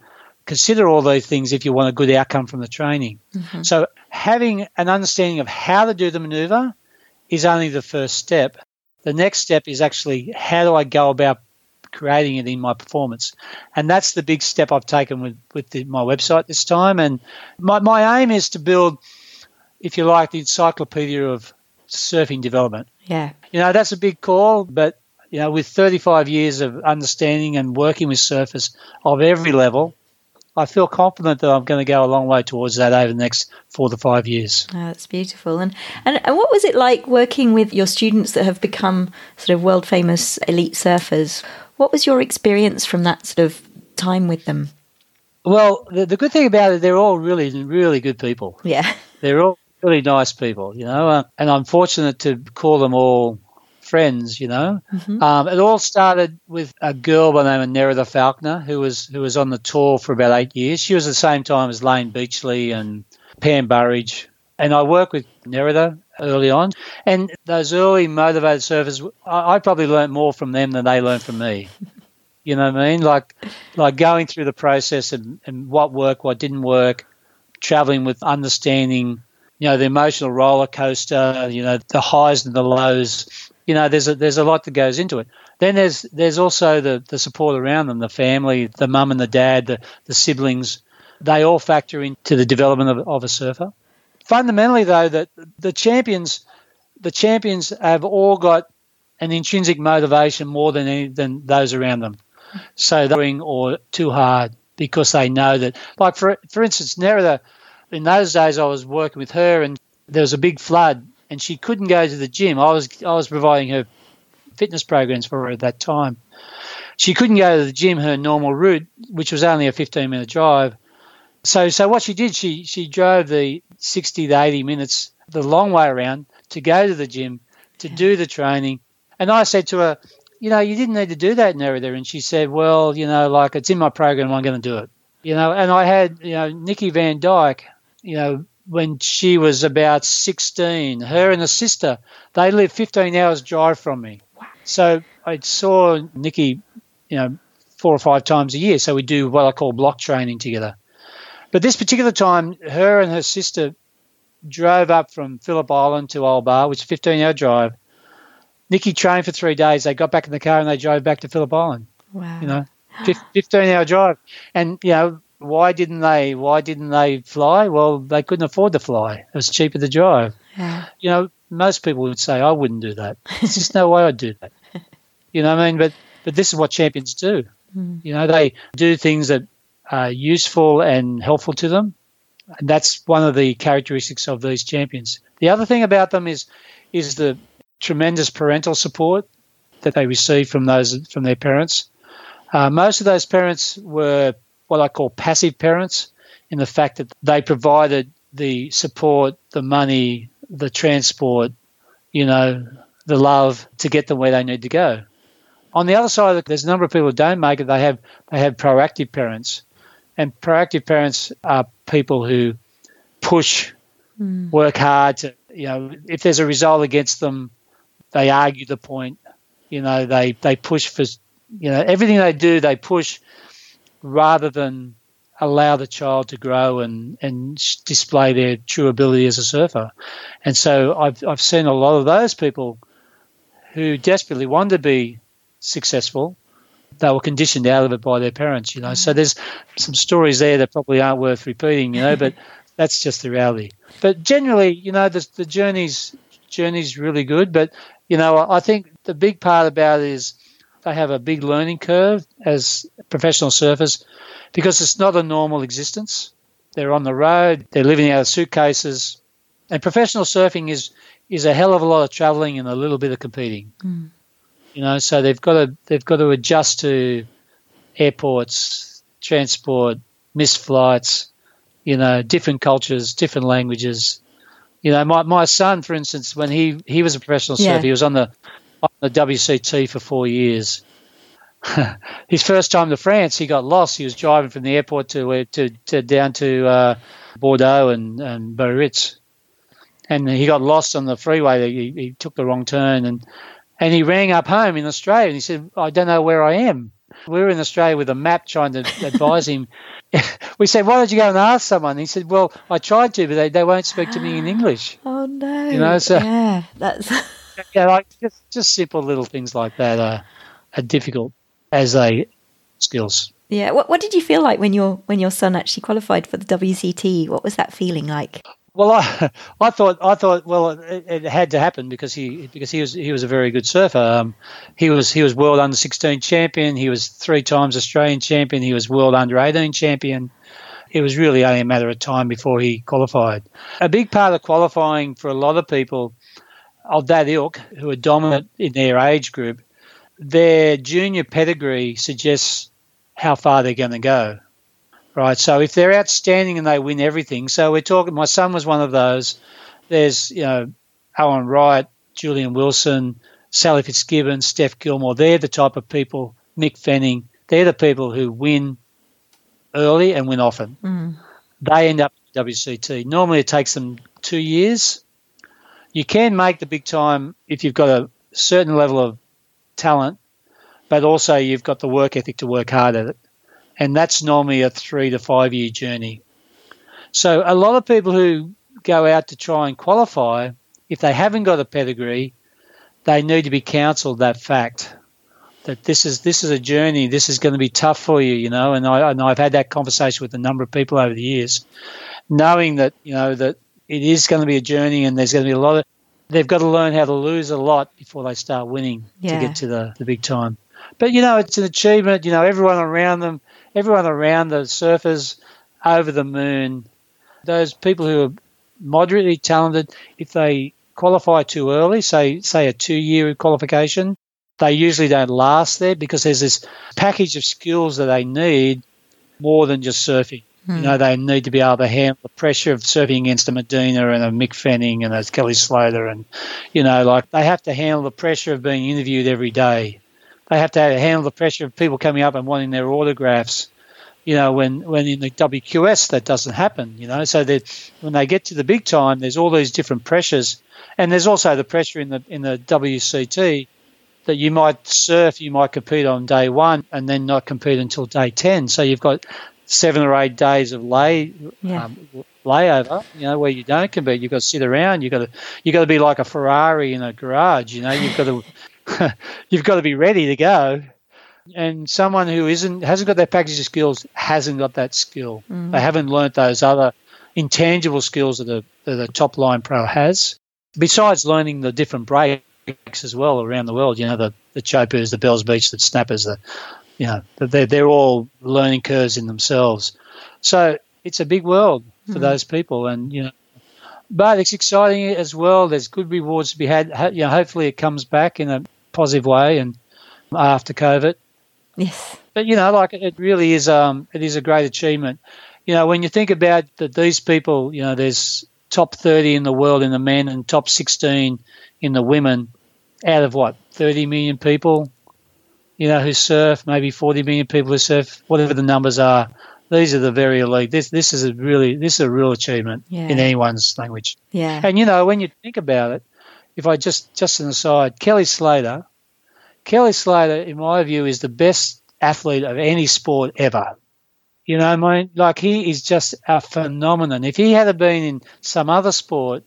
consider all those things if you want a good outcome from the training. Mm-hmm. So having an understanding of how to do the maneuver is only the first step. The next step is actually how do I go about creating it in my performance? And that's the big step I've taken with, with the, my website this time. And my, my aim is to build, if you like, the encyclopedia of surfing development. Yeah. You know, that's a big call, but, you know, with 35 years of understanding and working with surfers of every level, I feel confident that I'm going to go a long way towards that over the next four to five years. Oh, that's beautiful. And, and and what was it like working with your students that have become sort of world famous elite surfers? What was your experience from that sort of time with them? Well, the, the good thing about it, they're all really, really good people. Yeah. They're all really nice people, you know, uh, and I'm fortunate to call them all friends, you know. Mm-hmm. Um, it all started with a girl by the name of Nerida Falconer, who was who was on the tour for about eight years. She was at the same time as Layne Beachley and Pam Burridge. And I worked with Nerida early on. And those early motivated surfers, I, I probably learned more from them than they learned from me. you know what I mean? Like like going through the process and, and what worked, what didn't work, traveling with understanding, you know, the emotional roller coaster, you know, the highs and the lows you know, there's a, there's a lot that goes into it. Then there's there's also the, the support around them, the family, the mum and the dad, the, the siblings. They all factor into the development of, of a surfer. Fundamentally, though, that the champions, the champions have all got an intrinsic motivation more than any, than those around them. So they're doing or too hard because they know that. Like for for instance, Nerida, in those days I was working with her, and there was a big flood and she couldn't go to the gym. I was I was providing her fitness programs for her at that time. She couldn't go to the gym her normal route, which was only a 15 minute drive. So so what she did, she she drove the 60 to 80 minutes the long way around to go to the gym to do the training. And I said to her, you know, you didn't need to do that, Nerida. And she said, well, you know, like it's in my program, I'm going to do it. You know, and I had, you know, Nikki Van Dijk, you know, when she was about 16. Her and her sister, they lived 15 hours drive from me. So I saw Nikki, you know, four or five times a year. So we do what I call block training together. But this particular time, her and her sister drove up from Phillip Island to Old Bar, which is a 15 hour drive. Nikki trained for three days. They got back in the car and they drove back to Phillip Island. Wow. You know, 15 hour drive. And, you know, why didn't they? Why didn't they fly? Well, they couldn't afford to fly. It was cheaper to drive. Yeah. You know, most people would say I wouldn't do that. There's just no way I'd do that. You know what I mean? But but this is what champions do. Mm. You know, they do things that are useful and helpful to them. And that's one of the characteristics of these champions. The other thing about them is is the tremendous parental support. that they receive from those from their parents. Uh, most of those parents were what I call passive parents, in the fact that they provided the support, the money, the transport, you know, the love to get them where they need to go. On the other side, there's a number of people who don't make it. They have they have proactive parents, and proactive parents are people who push, mm. work hard to you know if there's a result against them, they argue the point. You know they they push for you know everything they do they push rather than allow the child to grow and, and display their true ability as a surfer. And so I've, I've seen a lot of those people who desperately want to be successful. They were conditioned out of it by their parents, you know. So there's some stories there that probably aren't worth repeating, you know, but that's just the reality. But generally, you know, the, the journey's journey's really good. But you know, I think the big part about it is they have a big learning curve as professional surfers because it's not a normal existence. They're on the road, they're living out of suitcases, and professional surfing is is a hell of a lot of traveling and a little bit of competing. Mm. You know, so they've got to they've got to adjust to airports, transport, missed flights, you know, different cultures, different languages. You know, my, my son, for instance, when he, he was a professional surfer, he was on the the WCT for four years. His first time to France, he got lost. He was driving from the airport to to, to down to uh, Bordeaux and, and Biarritz, and he got lost on the freeway. He, he took the wrong turn, and and he rang up home in Australia, and he said, "I don't know where I am." We were in Australia with a map trying to advise him. we said, "Why don't you go and ask someone?" He said, "Well, I tried to, but they, they won't speak to me in English." Oh no! You know, so yeah, that's yeah, like just just simple little things like that are, are difficult as a skills. Yeah. What What did you feel like when your when your son actually qualified for the WCT? What was that feeling like? Well, I, I thought I thought well it, it, had to happen because he because he was he was a very good surfer. Um, he was he was world under sixteen champion. He was three times Australian champion. He was world under eighteen champion. It was really only a matter of time before he qualified. A big part of qualifying for a lot of people of that ilk who are dominant in their age group, their junior pedigree suggests how far they're going to go right? So if they're outstanding and they win everything, so we're talking. My son was one of those. There's you know, Owen Wright, Julian Wilson, Sally Fitzgibbon, Steph Gilmore. They're the type of people. Mick Fanning. They're the people who win early and win often. Mm. They end up WCT. Normally, it takes them two years. You can make the big time if you've got a certain level of talent, but also you've got the work ethic to work hard at it and that's normally a three to five year journey. So a lot of people who go out to try and qualify, if they haven't got a pedigree, they need to be counselled that fact that this is this is a journey. This is going to be tough for you, you know. And I and I've had that conversation with a number of people over the years, knowing that you know that it is going to be a journey, and there's going to be a lot of. They've got to learn how to lose a lot before they start winning yeah. to get to the, the big time. But you know, it's an achievement. You know, everyone around them everyone around the surfers over the moon. Those people who are moderately talented, if they qualify too early, say say a two year qualification, they usually don't last there because there's this package of skills that they need more than just surfing. You hmm. know, they need to be able to handle the pressure of surfing against a Medina and a Mick Fanning and a Kelly Slater and you know, like they have to handle the pressure of being interviewed every day they have to handle the pressure of people coming up and wanting their autographs. You know, when, when in the WQS that doesn't happen. You know, so that when they get to the big time, there's all these different pressures, and there's also the pressure in the in the WCT that you might surf, you might compete on day one, and then not compete until day ten. So you've got seven or eight days of lay yeah. um, layover, you know, where you don't compete. You've got to sit around. You've got to you got to be like a Ferrari in a garage. You know, you've got to you've got to be ready to go. And someone who isn't hasn't got that package of skills hasn't got that skill. Mm. They haven't learnt those other intangible skills that a, that a top line pro has. Besides learning the different breaks as well around the world, you know, the, the Chopes, the Bells Beach, the snappers, the, you know, they're, they're all learning curves in themselves. So it's a big world for mm. those people. And, you know, but it's exciting as well. There's good rewards to be had. You know, hopefully it comes back in a positive way and after COVID. Yes. But you know, like it really is um it is a great achievement. You know, when you think about that these people, you know, there's top 30 in the world in the men and top 16 in the women out of what 30 million people you know who surf maybe 40 million people who surf whatever the numbers are these are the very elite this this is a really this is a real achievement Yeah. in anyone's language Yeah. and you know when you think about it if i just just an aside kelly slater kelly slater in my view is the best athlete of any sport ever you know, I mean, like he is just a phenomenon. If he had been in some other sport,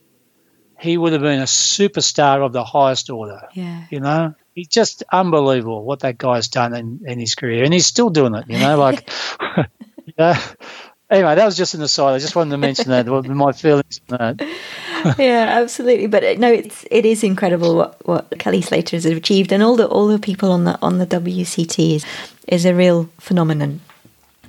he would have been a superstar of the highest order. Yeah. You know, he's just unbelievable what that guy's done in, in his career, and he's still doing it. You know, like, you know. Anyway, that was just an aside. I just wanted to mention that what my feelings on that. yeah, absolutely. But uh, no, it's it is incredible what, what Kelly Slater has achieved, and all the all the people on the on the WCT is is a real phenomenon.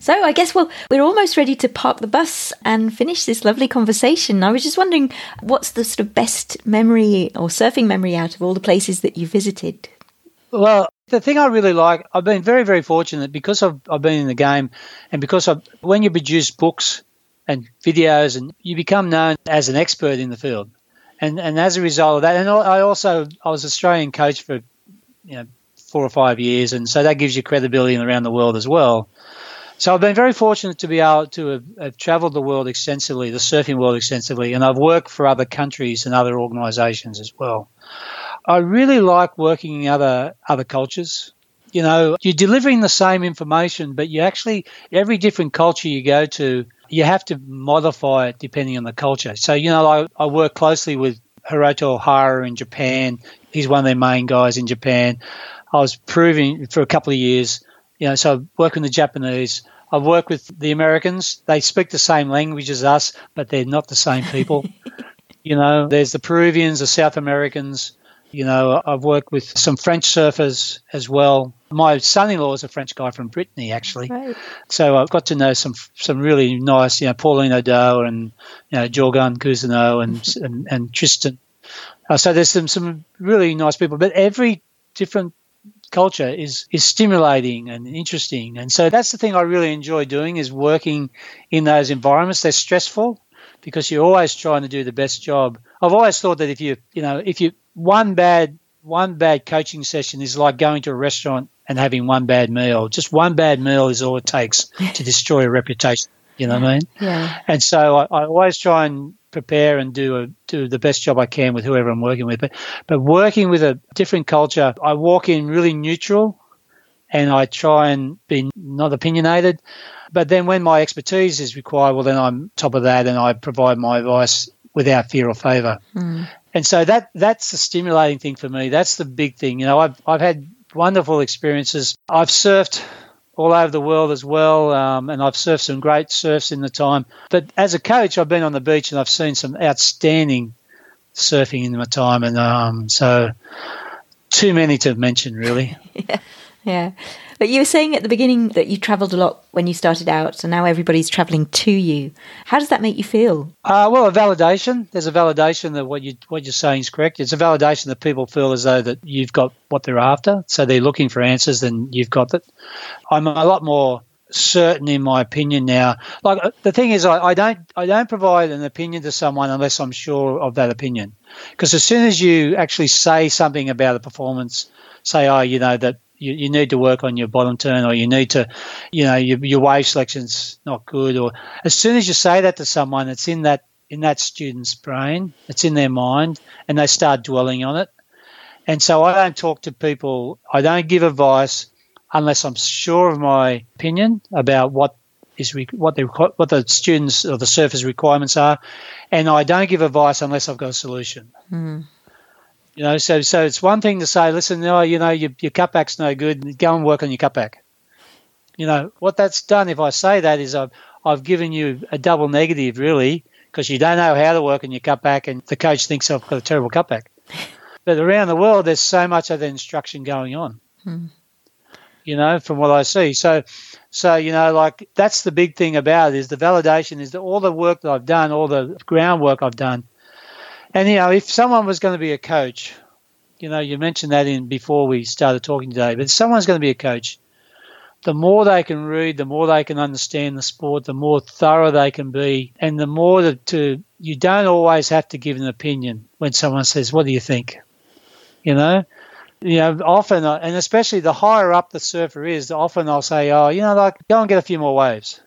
So I guess well we're almost ready to park the bus and finish this lovely conversation. I was just wondering what's the sort of best memory or surfing memory out of all the places that you visited. Well, the thing I really like, I've been very, very fortunate because I've, I've been in the game and because I've, when you produce books and videos and you become known as an expert in the field. And, and as a result of that, and I also, I was Australian coach for, you know, four or five years. And so that gives you credibility around the world as well. So I've been very fortunate to be able to have, have traveled the world extensively, the surfing world extensively, and I've worked for other countries and other organizations as well. I really like working in other other cultures. You know, you're delivering the same information, but you actually every different culture you go to, you have to modify it depending on the culture. So, you know, I, I work closely with Hiroto Ohara in Japan. He's one of their main guys in Japan. I was proving for a couple of years, you know, so I work with the Japanese. I've worked with the Americans. They speak the same language as us, but they're not the same people. you know, there's the Peruvians, the South Americans. You know, I've worked with some French surfers as well. My son-in-law is a French guy from Brittany, actually. Right. So I've got to know some some really nice, you know, Pauline Ado and you know Jorgann Couzinet and, and and Tristan. Uh, so there's some some really nice people, but every different culture is is stimulating and interesting, and so that's the thing I really enjoy doing is working in those environments. They're stressful because you're always trying to do the best job. I've always thought that if you you know if you one bad one bad coaching session is like going to a restaurant and having one bad meal. Just one bad meal is all it takes to destroy a reputation. You know what I mean? Yeah. And so I, I always try and prepare and do a, do the best job I can with whoever I'm working with. But but working with a different culture, I walk in really neutral, and I try and be not opinionated. But then when my expertise is required, well, then I'm top of that, and I provide my advice without fear or favour. Mm. And so that that's the stimulating thing for me. That's the big thing. You know, I've I've had wonderful experiences. I've surfed all over the world as well, um, and I've surfed some great surfs in the time. But as a coach, I've been on the beach and I've seen some outstanding surfing in my time, and um, so too many to mention, really. Yeah. But you were saying at the beginning that you travelled a lot when you started out, and now everybody's travelling to you. How does that make you feel? Uh, well, a validation. There's a validation that what you what you're saying is correct. It's a validation that people feel as though that you've got what they're after, so they're looking for answers, then you've got it. I'm a lot more certain in my opinion now. Like uh, the thing is, I, I don't I don't provide an opinion to someone unless I'm sure of that opinion, because as soon as you actually say something about a performance, say, oh, you know that you, you need to work on your bottom turn or you need to, you know, your, your wave selection's not good. Or as soon as you say that to someone, it's in that in that student's brain, it's in their mind, and they start dwelling on it. And so I don't talk to people. I don't give advice unless I'm sure of my opinion about what is what the what the students or the surface requirements are, and I don't give advice unless I've got a solution. Hmm. You know, so so it's one thing to say, listen, no, you know, your, your cutback's no good. Go and work on your cutback. You know what that's done. If I say that is I've I've given you a double negative, really, because you don't know how to work on your cutback, and the coach thinks oh, I've got a terrible cutback. but around the world, there's so much of the instruction going on. Hmm. You know, from what I see. So, so you know, like that's the big thing about it is the validation is that all the work that I've done, all the groundwork I've done, and you know, if someone was going to be a coach, you know, you mentioned that in before we started talking today, but someone's going to be a coach. The more they can read, the more they can understand the sport, the more thorough they can be, and the more to, to you don't always have to give an opinion when someone says, "What do you think?" You know, you know, often, uh, and especially the higher up the surfer is, often I'll say, "Oh, you know, like go and get a few more waves."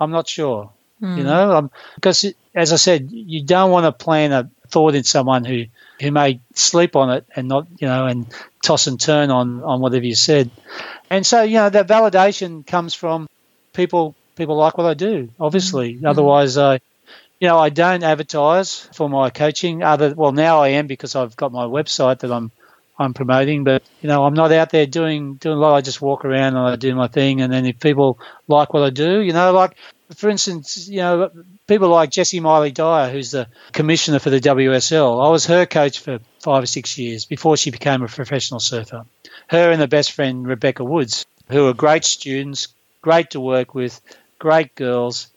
I'm not sure, mm. you know, um, because as I said, you don't want to plan a thought in someone who who may sleep on it and not, you know, and toss and turn on on whatever you said. And so, you know, that validation comes from people. People like what I do, obviously. Mm. Otherwise, I. You know, I don't advertise for my coaching. Other well, now I am because I've got my website that I'm I'm promoting. But you know, I'm not out there doing doing a lot. I just walk around and I do my thing. And then if people like what I do, you know, like for instance, you know, people like Jessi Miley-Dyer, who's the commissioner for the WSL. I was her coach for five or six years before she became a professional surfer. Her and her best friend Rebecca Woods, who are great students, great to work with, great girls.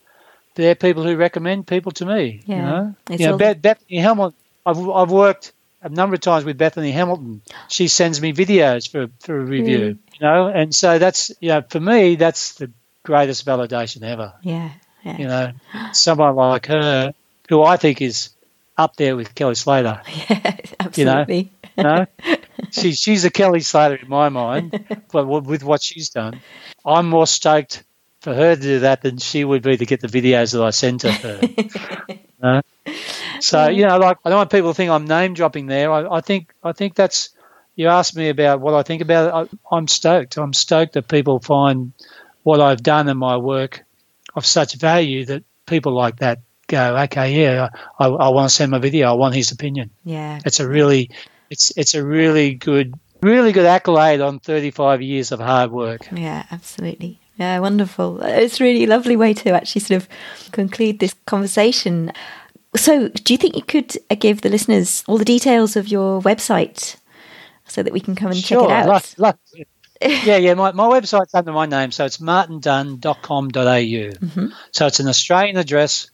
They're people who recommend people to me. Yeah, you know, you know Beth, Bethany Hamilton. I've I've worked a number of times with Bethany Hamilton. She sends me videos for, for a review, mm. you know, and so that's, you know, for me, that's the greatest validation ever. Yeah. Yeah. You know, someone like her, who I think is up there with Kelly Slater. Yeah, absolutely. You know, she, she's a Kelly Slater in my mind, but with what she's done. I'm more stoked for her to do that than she would be to get the videos that I send to her. you know? So you know, like I don't want people to think I'm name dropping there. I, I think I think that's you asked me about what I think about it. I, I'm stoked. I'm stoked that people find what I've done in my work of such value that people like that go, okay, yeah, I, I want to send my video. I want his opinion. Yeah, it's a really, it's it's a really good, really good accolade on 35 years of hard work. Yeah, absolutely. Yeah, wonderful. It's really lovely way to actually sort of conclude this conversation. So, do you think you could uh, give the listeners all the details of your website so that we can come and sure, check it out? Like, like, yeah, yeah. My, my website's under my name, so it's martindunn.com.au. Mm-hmm. So it's an Australian address.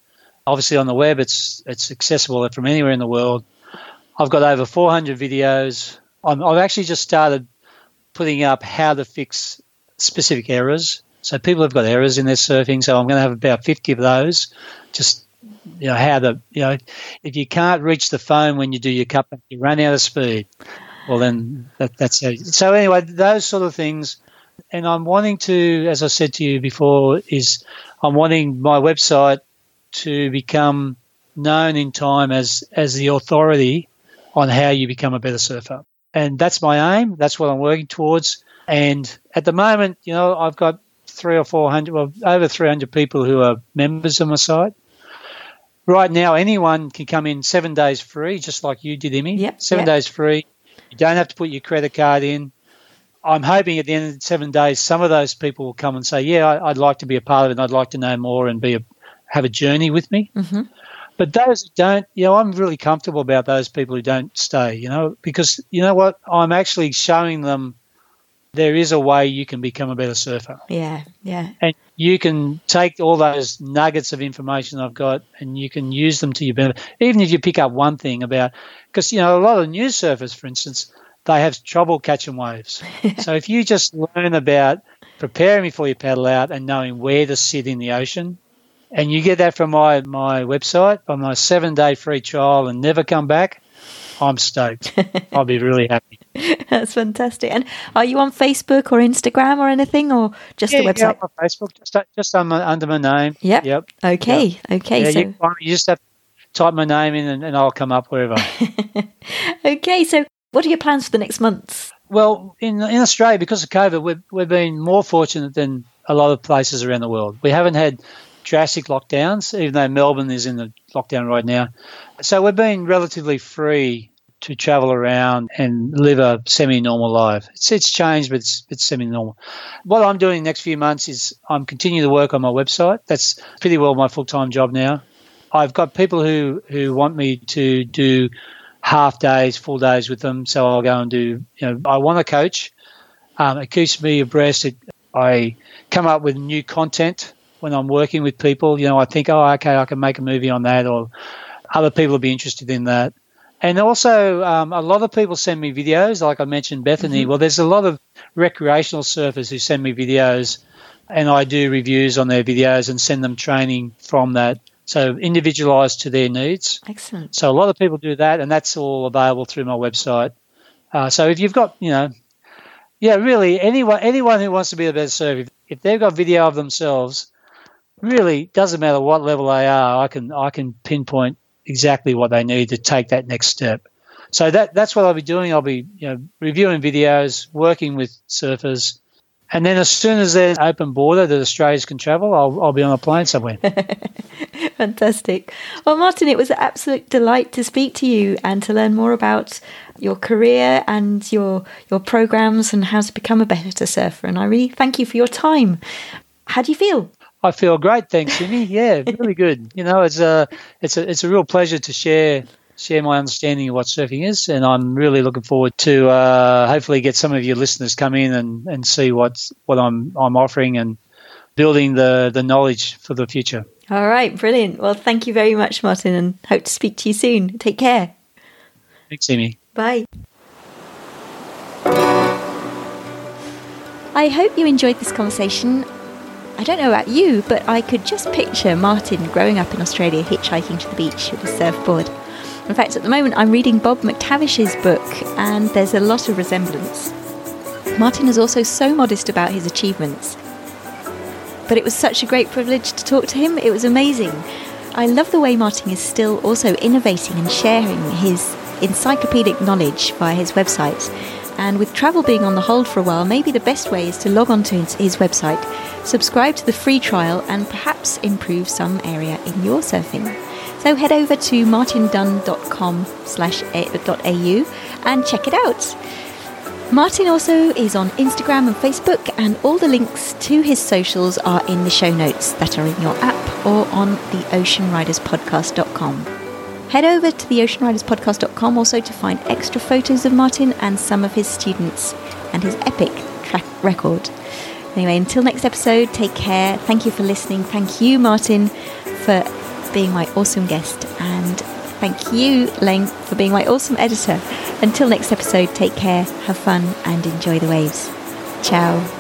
Obviously, on the web, it's it's accessible from anywhere in the world. I've got over 400 videos. I'm, I've actually just started putting up how to fix specific errors. So people have got errors in their surfing. So I'm going to have about 50 of those, just you know how the you know if you can't reach the phone when you do your cup, you run out of speed. Well, then that, that's it. So anyway, those sort of things, and I'm wanting to, as I said to you before, is I'm wanting my website to become known in time as as the authority on how you become a better surfer, and that's my aim. That's what I'm working towards. And at the moment, you know, I've got three or four hundred, well, over 300 people who are members of my site right now anyone can come in seven days free, just like you did, Emmy. Yep, seven yep. days free. You don't have to put your credit card in. I'm hoping at the end of seven days, some of those people will come and say, "Yeah, I, would like to be a part of it. and I'd like to know more and be a, have a journey with me." Mm-hmm. But those who don't, you know, I'm really comfortable about those people who don't stay. You know, because you know what, I'm actually showing them there is a way you can become a better surfer. Yeah, yeah. And you can take all those nuggets of information I've got and you can use them to your benefit. Even if you pick up one thing about, because, you know, a lot of new surfers, for instance, they have trouble catching waves. so if you just learn about preparing before you paddle out and knowing where to sit in the ocean, and you get that from my, my website, on my seven day free trial and never come back, I'm stoked. I'll be really happy. That's fantastic. And are you on Facebook or Instagram or anything, or just yeah, the website? Yeah, on Facebook, just uh, just under, under my name. Yep. Yep. Okay. Yep. Okay. Yeah, so you, you, just have to type my name in, and, and I'll come up wherever. okay. So, what are your plans for the next months? Well, in in Australia, because of COVID, we've we've been more fortunate than a lot of places around the world. We haven't had drastic lockdowns, even though Melbourne is in the lockdown right now. So we've been relatively free to travel around and live a semi-normal life. It's it's changed, but it's it's semi-normal. What I'm doing the next few months is I'm continuing to work on my website. That's pretty well my full-time job now. I've got people who who want me to do half days, full days with them, so I'll go and do. You know, I want to coach. Um, it keeps me abreast. It, I come up with new content when I'm working with people. You know, I think, oh, okay, I can make a movie on that, or other people will be interested in that And also, um, a lot of people send me videos, like I mentioned, Bethany. Mm-hmm. Well, there's a lot of recreational surfers who send me videos, and I do reviews on their videos and send them training from that. So, individualized to their needs. Excellent. So, a lot of people do that, and that's all available through my website. Uh, so, if you've got, you know, yeah, really, anyone anyone who wants to be a better surfer, if, if they've got video of themselves, really doesn't matter what level they are, I can I can pinpoint exactly what they need to take that next step. So that that's what I'll be doing. I'll be you know reviewing videos, working with surfers, and then as soon as there's an open border that Australians can travel, I'll I'll be on a plane somewhere. Fantastic. Well, Martin, it was an absolute delight to speak to you and to learn more about your career and your your programs and how to become a better surfer. And I really thank you for your time. How do you feel? I feel great, thanks, Jimmy. Yeah, really good. You know, it's a it's a it's a real pleasure to share share my understanding of what surfing is, and I'm really looking forward to uh, hopefully get some of your listeners come in and, and see what's what I'm I'm offering and building the the knowledge for the future. All right, brilliant. Well, thank you very much, Martin, and hope to speak to you soon. Take care. Thanks, Amy. Bye. I hope you enjoyed this conversation. I don't know about you, but I could just picture Martin growing up in Australia hitchhiking to the beach with a surfboard. In fact, at the moment, I'm reading Bob McTavish's book, and there's a lot of resemblance. Martin is also so modest about his achievements. But it was such a great privilege to talk to him. It was amazing. I love the way Martin is still also innovating and sharing his encyclopedic knowledge via his website. And with travel being on the hold for a while, maybe the best way is to log on to his- website, subscribe to the free trial, and perhaps improve some area in your surfing. So head over to martindunn.com slash au and check it out. Martin also is on Instagram and Facebook, and all the links to his socials are in the show notes that are in your app or on the oceanriderspodcast.com. Head over to the oceanriderspodcast.com also to find extra photos of Martin and some of his students and his epic track record. Anyway, until next episode, take care. Thank you for listening. Thank you, Martin, for being my awesome guest. And thank you, Lang, for being my awesome editor. Until next episode, take care, have fun, and enjoy the waves. Ciao.